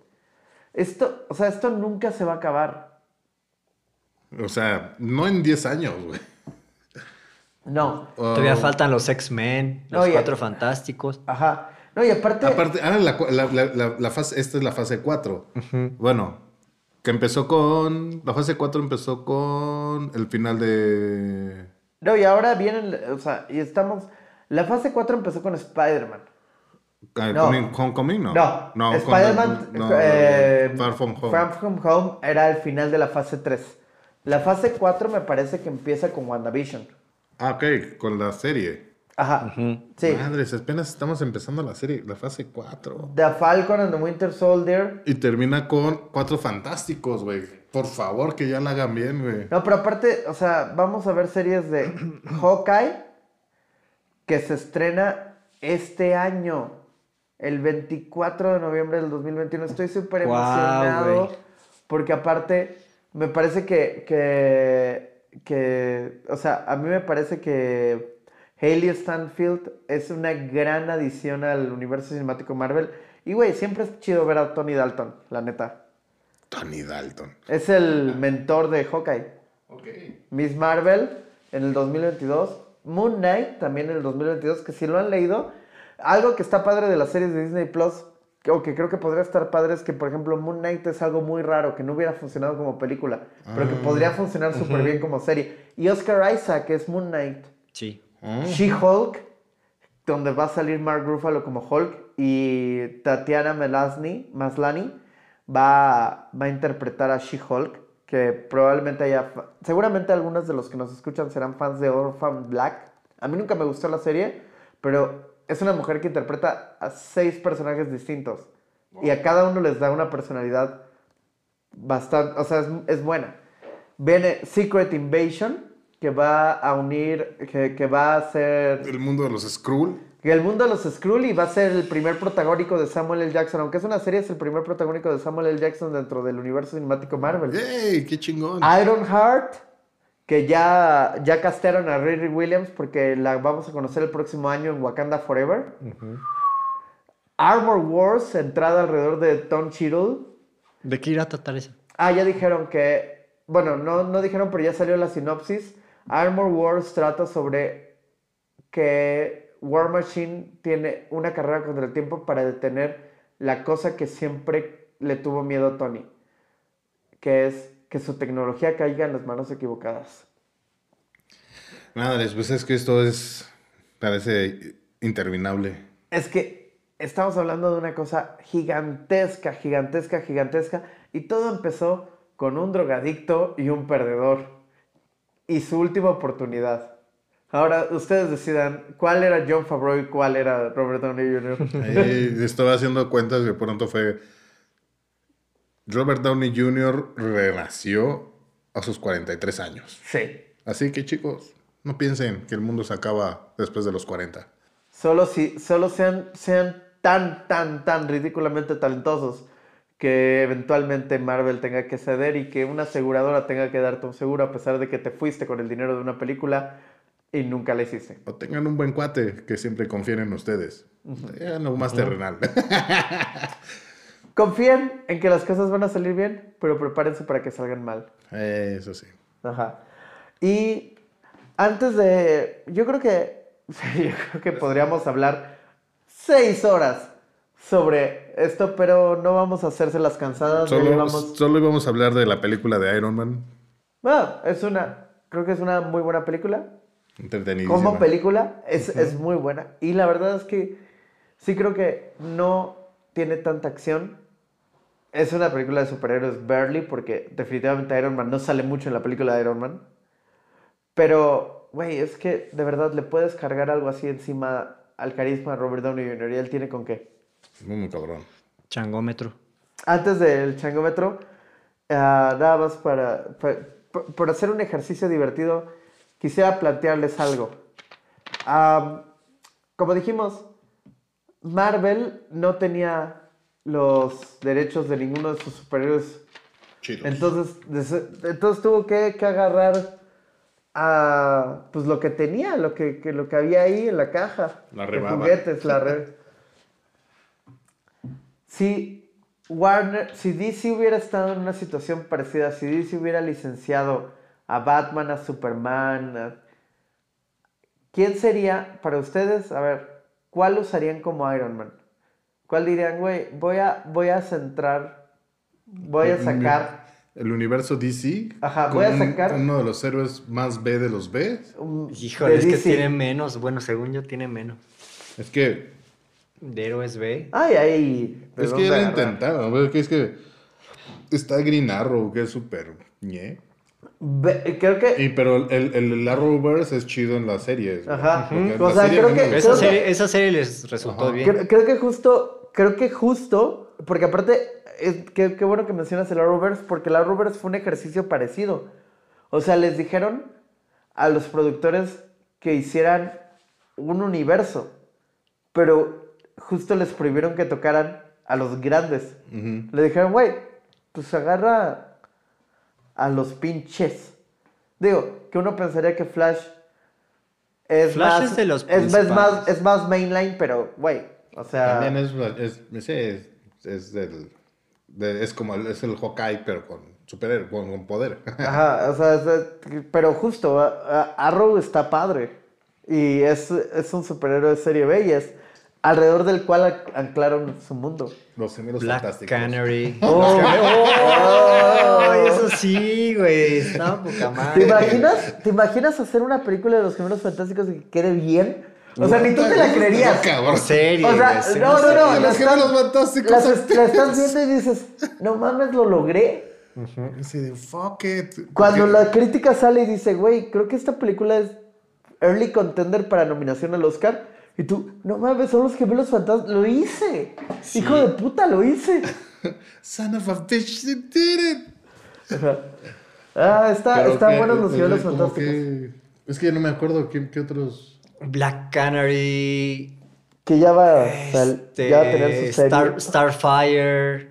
Esto, o sea, esto nunca se va a acabar. O sea, no en 10 años, güey. No. Todavía Oh. faltan los X-Men, los. Cuatro Fantásticos. Ajá. No, y aparte. Aparte, ah, la, la- la- la- la fase, esta es la fase 4. Bueno, que empezó con. La fase 4 empezó con el final de. No, y ahora vienen. O sea, y estamos. La fase 4 empezó con Spider-Man. ah, No. Coming- Homecoming, no. No, con- Spider-Man. no, eh, Far From Home. Far From Home era el final de la fase 3. La fase 4 me parece que empieza con WandaVision. Ah, ok, con la serie. Ajá. Sí. Madres, apenas estamos empezando la serie, la fase 4. The Falcon and the Winter Soldier. Y termina con Cuatro Fantásticos, güey. Por favor, que ya la hagan bien, güey. No, pero aparte, o sea, vamos a ver series de Hawkeye que se estrena este año, el 24 de noviembre del 2021. Estoy súper emocionado güey. porque aparte me parece que, que, que, o sea, a mí me parece que Hayley Stanfield es una gran adición al universo cinemático Marvel. Y, güey, siempre es chido ver a Tony Dalton, la neta. Tony Dalton. Es el mentor de Hawkeye. Miss Marvel en el 2022. Moon Knight también en el 2022, que si lo han leído, algo que está padre de las series de Disney Plus, o que creo que podría estar padre, es que, por ejemplo, Moon Knight es algo muy raro, que no hubiera funcionado como película, pero que podría funcionar súper bien como serie. Y Oscar Isaac, que es Moon Knight. Sí. She-Hulk, donde va a salir Mark Ruffalo como Hulk y Tatiana Maslany, Maslany va, va a interpretar a She-Hulk, que probablemente haya... Seguramente algunos de los que nos escuchan serán fans de Orphan Black. A mí nunca me gustó la serie, pero es una mujer que interpreta a seis personajes distintos y a cada uno les da una personalidad bastante, o sea, es, es buena. Viene Secret Invasion, que va a unir, que, que va a ser El mundo de los Skrull. que el mundo de los Skrull y va a ser el primer protagónico de Samuel L. Jackson. Aunque es una serie, es el primer protagónico de Samuel L. Jackson dentro del universo cinemático Marvel. ¡Ey! ¡Qué chingón! Ironheart, que ya, ya castearon a Riri Williams porque la vamos a conocer el próximo año en Wakanda Forever. Armor Wars, centrada alrededor de Tom Cheadle. ¿De qué irá a tratar eso? Ah, ya dijeron que. Bueno, no, no dijeron, pero ya salió la sinopsis. Armor Wars trata sobre que War Machine tiene una carrera contra el tiempo para detener la cosa que siempre le tuvo miedo a Tony. Que es que su tecnología caiga en las manos equivocadas. Madres, pues es que esto es. Parece interminable. Es que estamos hablando de una cosa gigantesca, gigantesca, gigantesca. Y todo empezó con un drogadicto y un perdedor. Y su última oportunidad. Ahora, ustedes decidan cuál era John Favreau y cuál era Robert Downey Jr. Ahí estaba haciendo cuentas y de pronto fue. Robert Downey Jr. renació a sus 43 años. Sí. Así que chicos, no piensen que el mundo se acaba después de los 40. Solo si solo sean, sean tan, tan, tan ridículamente talentosos que eventualmente Marvel tenga que ceder y que una aseguradora tenga que darte un seguro a pesar de que te fuiste con el dinero de una película y nunca la hiciste. O tengan un buen cuate que siempre confíen en ustedes. Ya no más terrenal. Confíen en que las cosas van a salir bien, pero prepárense para que salgan mal. Eso sí. Ajá. Y antes de. Yo creo que. Yo creo que podríamos hablar seis horas sobre esto, pero no vamos a hacerse las cansadas. Solo, llevamos- solo íbamos a hablar de la película de Iron Man. Bueno, es una. Creo que es una muy buena película. Entretenidísima. Como película, es, es muy buena. Y la verdad es que sí creo que no tiene tanta acción. Es una película de superhéroes barely, porque definitivamente Iron Man no sale mucho en la película de Iron Man. Pero, güey, es que de verdad le puedes cargar algo así encima al carisma de Robert Downey Jr. y él tiene con qué. Muy, muy cabrón. Changómetro. Antes del changómetro, ah, nada más para, pa- pa- por hacer un ejercicio divertido, quisiera plantearles algo. Am, como dijimos, Marvel no tenía los derechos de ninguno de sus superhéroes. Chidos. Entonces, des- entonces tuvo que, que agarrar a pues lo que tenía, lo que, que- lo que había ahí en la caja. La de juguetes, la re- Si Warner, si DC hubiera estado en una situación parecida, si DC hubiera licenciado a Batman, a Superman, a- ¿quién sería para ustedes? A ver, ¿cuál usarían como Iron Man? ¿Cuál dirían, güey, voy a, voy a centrar, voy a sacar El universo DC. Ajá, con voy a un- sacar- uno de los héroes más B de los B. Híjole, de es que tiene menos. Bueno, según yo, tiene menos. Es que. De héroes B. Ay, ay. ¿de Es que ya lo intentaron. Es que. Está Green Arrow, que es súper. ñe. Creo que Y pero el, el, el Arrowverse es chido en las series. Ajá. O sea, serie creo que-. Esa creo serie, esa serie les resultó Ajá. bien. Creo, creo que justo, creo que justo, porque aparte, es, qué, qué bueno que mencionas el Arrowverse, porque el Arrowverse fue un ejercicio parecido. O sea, les dijeron a los productores que hicieran un universo, pero justo les prohibieron que tocaran a los grandes. Le dijeron, güey, pues agarra a los pinches. Digo, que uno pensaría que Flash es Flash más... es de los es, es más, es más mainline, pero, güey, o sea... También es, es, es, es del. de- es como el, es el Hawkeye, pero con superhéroe, con, con poder. Ajá, o sea, es- pero justo, Arrow está padre. Y es, es un superhéroe de serie B y es alrededor del cual anclaron su mundo. Los gemelos Black fantásticos. Canary. Oh. ¡Oh! Eso sí, güey. Está poca madre. ¿Te imaginas, ¿Te imaginas hacer una película de los gemelos fantásticos y que quede bien? O sea, ni tú te la creerías. Cabrón. Serie, O sea, no, no, no. Los gemelos fantásticos. La, est- la estás viendo y dices, no mames, lo logré. Así de, fuck it. Cuando la crítica sale y dice, güey, creo que esta película es early contender para nominación al Oscar. Y tú, no mames, son los gemelos fantásticos. Lo hice. Hijo de puta, lo hice. Son of a bitch, they did it. Ah, está, Pero están que- buenos los gemelos fantásticos. que- es que ya no me acuerdo qué, qué otros. Black Canary. Que ya va, este, ya va a tener su serie. Star, Starfire.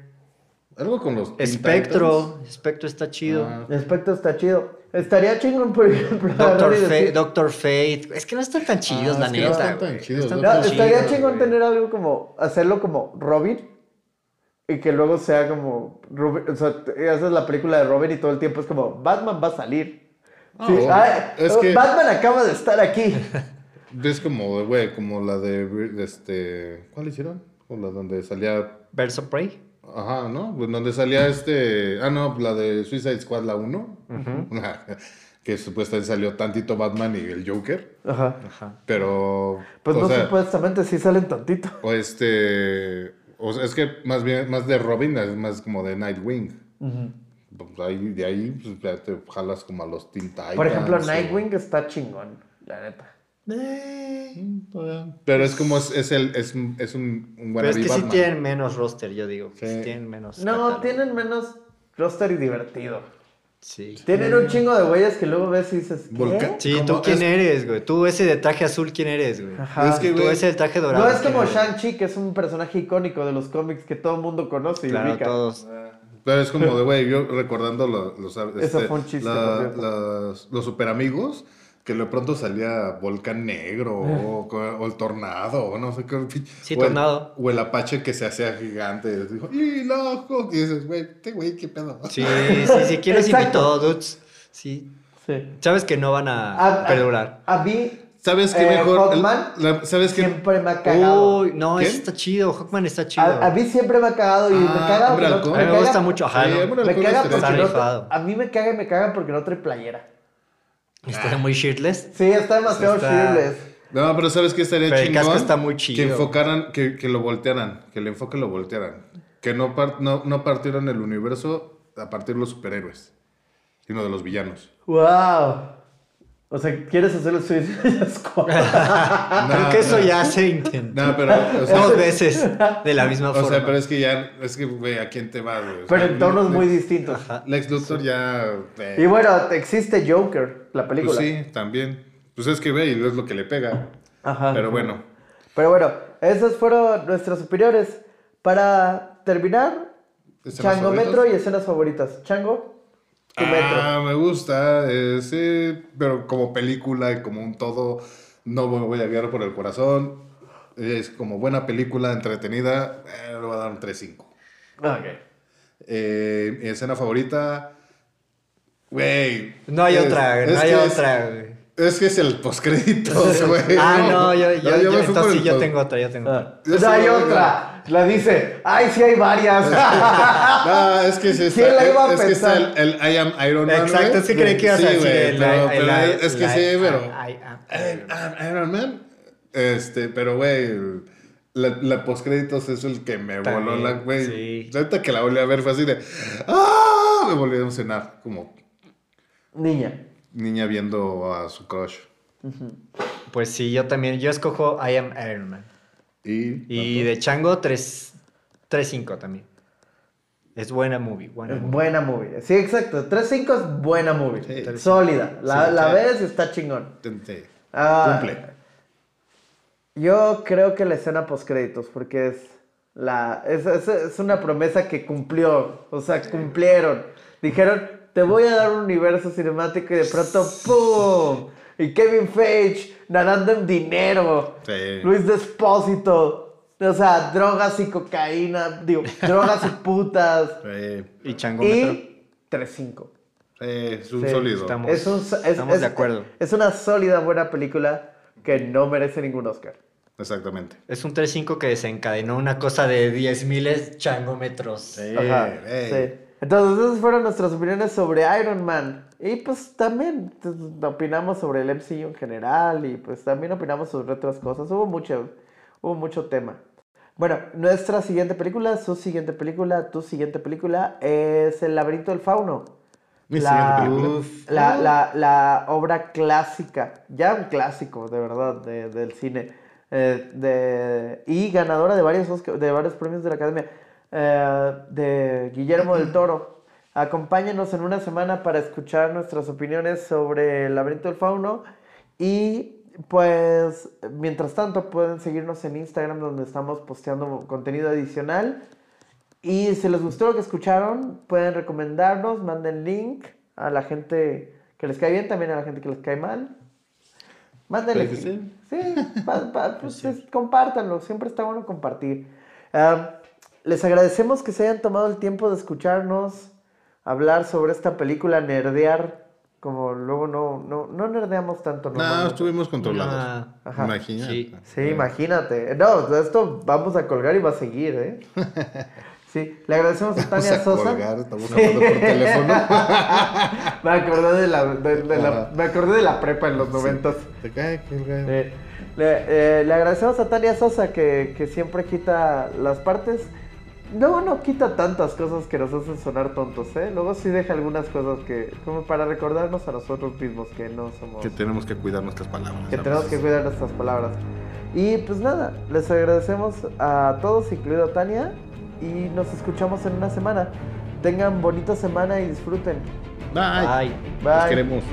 Algo con los. Teen Spectro. Spectro está chido. Ah. El aspecto está chido. Estaría chingón, por ejemplo. Doctor, decir- Doctor Fate. Es que no están tan chidos, Ah, la es que no neta. están tan chidos, Están ¿no? No, tan estaría chidos, chingón güey. tener algo como, hacerlo como Robin. Y que luego sea como, Robin, o sea, haces la película de Robin y todo el tiempo es como, Batman va a salir. Ah, Sí, ay, es que- Batman acaba de estar aquí. Es como, güey, como la de. de Este, ¿Cuál hicieron? O la donde salía. Birds of Prey. Ajá, ¿no? Pues Donde salía este. Ah, no, la de Suicide Squad, la 1. que supuestamente salió tantito Batman y el Joker. Ajá. Pero. Pues o no sea, supuestamente sí salen tantito. O este. O sea, es que más bien, más de Robin es más como de Nightwing. Pues ahí, de ahí pues, ya te jalas como a los Teen Titans. Por ejemplo, o- Nightwing está chingón, la neta. Pero es como es, es el es, un- es un, un Pero es que sí Batman. tienen menos roster, yo digo. Sí. Sí. Tienen menos. No, catálogo. tienen menos roster y divertido. Sí. Tienen un chingo de güeyes que luego ves y dices, Sí, ¿tú quién es- eres, güey? Tú ese de traje azul, ¿quién eres, güey? Ajá. Es que, Tú güey, ese del traje dorado. No es ¿quién como? Shang-Chi, que es un personaje icónico de los cómics que todo el mundo conoce y Claro, ubica. todos. Pero es como de, güey, yo recordando lo- los, este, Eso fue un chiste, la- por cierto. las- los super amigos, que de pronto salía Volcán Negro o, o el Tornado, o no sé qué. Sí, o el- Tornado. o el Apache que se hacía gigante. Dijo, ¡y loco! Y dices, güey, este güey, qué pedo. Sí, sí, sí, ¿quién los Exacto. invitó, dudes? Sí. Sí. Sabes que no van a, A, a- perdurar. a mí, ¿Sabes qué Eh, mejor? El- Hawkman la- ¿Sabes qué? siempre me ha cagado. Uy, no, ese está chido. Hawkman está chido. A, a mí siempre me ha cagado y me Ah, caga. hombre no-. A me caga- gusta mucho. Ajá, Sí, no. hombre Me caga porque no, a mí me caga y me caga porque no trae playera. Está muy shirtless. Sí, está demasiado Está- shirtless. No, pero ¿sabes qué estaría Pero el chingón? casco está muy chido. Que enfocaran, que, que lo voltearan, que el enfoque lo voltearan. Que no, par- no, no partieran el universo a partir de los superhéroes, sino de los villanos. Wow. O sea, ¿quieres hacer el Suicide Squad? Creo que eso ya se intentó. No, pero, o sea, Dos veces de la misma o forma. sea, pero es que ya, es que, güey, ¿a quién te va, güey? O Pero sea, en tonos muy distintos. Lex Luthor ya... eh, Y bueno, existe Joker, la película. pues sí, también. Pues es que, güey, es lo que le pega. Ajá. Pero bueno, Pero bueno, esos fueron nuestros superiores. Para terminar, ¿Escenas Changómetro favoritas? y escenas favoritas. Chango, Tu metro. Ah, me gusta, eh, sí, pero como película y como un todo, no me voy a guiar por el corazón. Es como buena película, entretenida, eh, le voy a dar un 3-5. Ok. Eh, mi escena favorita, güey. No hay es- otra, es no hay otra, güey. Es que es el postcréditos, güey. Ah, no, yo, yo, No, yo, entonces sí, yo tengo otra, yo tengo otra. Yo no hay otra. La dice. Ay, sí hay varias. No, es que sí está, ¿Quién la iba a es que está pensar? el, el I am Iron Man. Exacto, es que creí que ibas a Sí, decir güey, el pero- I- pero el- es que sí, pero. I- am Iron Man. Este, pero güey, la, la postcréditos es el que me También, voló la, güey. sí. Ahorita que la volví a ver fue así de. ¡Ah! Me volví a emocionar, como Niña. niña viendo a su crush. Pues sí, yo también, yo escojo I am Iron Man. Y. Y de Chango, 3 3-5 también. Es buena movie, buena Es movie. buena movie. Sí, exacto. 3-5 es buena movie. Sí. Sólida. La, Sí, la sí. ves y está chingón. Sí. Ah, Cumple. Yo creo que la escena post créditos, porque es la es, es- es una promesa que cumplió, o sea, cumplieron. Dijeron, te voy a dar un universo cinemático y de pronto ¡pum! Y Kevin Feige nadando en dinero. Sí. Luis Despósito. O sea, drogas y cocaína, digo, drogas y putas. Sí. Y Changómetro. Y 3-5. Sí, es un Sí, sólido. estamos- Es, un- es- estamos es- de acuerdo. Es una sólida, buena película que no merece ningún Oscar. Exactamente. Es un 3-5 que desencadenó una cosa de 10.000 changómetros. Sí, Ajá, sí. Entonces, esas fueron nuestras opiniones sobre Iron Man. Y pues también pues, opinamos sobre el MCU en general y pues también opinamos sobre otras cosas. Hubo mucho, hubo mucho tema. Bueno, nuestra siguiente película, su siguiente película, tu siguiente película es El laberinto del fauno. Mi la, siguiente película. Uf. la, la- la obra clásica, ya un clásico de verdad de- del cine, eh, de, y ganadora de varios, Oscar- de varios premios de la Academia, eh, de Guillermo del Toro. Acompáñenos en una semana para escuchar nuestras opiniones sobre El laberinto del fauno y pues mientras tanto pueden seguirnos en Instagram donde estamos posteando contenido adicional. Y si les gustó lo que escucharon, pueden recomendarnos, manden link a la gente que les cae bien, también a la gente que les cae mal. Mándenle. Sí, pa- pues, es- compártanlo, siempre está bueno compartir. Ah, les agradecemos que se hayan tomado el tiempo de escucharnos, hablar sobre esta película, nerdear, como luego no, no, no nerdeamos tanto. No, estuvimos controlados. Ah, Ajá. Imagínate. Sí. Sí, imagínate. No, esto vamos a colgar y va a seguir, ¿eh? Sí, le agradecemos a Vamos Tania a Sosa. colgar, estamos hablando por teléfono. me acordé de la, de- de la- Ajá. me acordé de la prepa en los noventas. Te cae, que- que- Eh, le, eh, le agradecemos a Tania Sosa que, que siempre quita las partes. Luego no quita tantas cosas que nos hacen sonar tontos, ¿eh? Luego sí deja algunas cosas que, como para recordarnos a nosotros mismos que no somos... que tenemos que cuidar nuestras palabras. que tenemos que cuidar nuestras palabras. Y pues nada, les agradecemos a todos, incluido a Tania, y nos escuchamos en una semana. Tengan bonita semana y disfruten. Bye. Los Bye. queremos.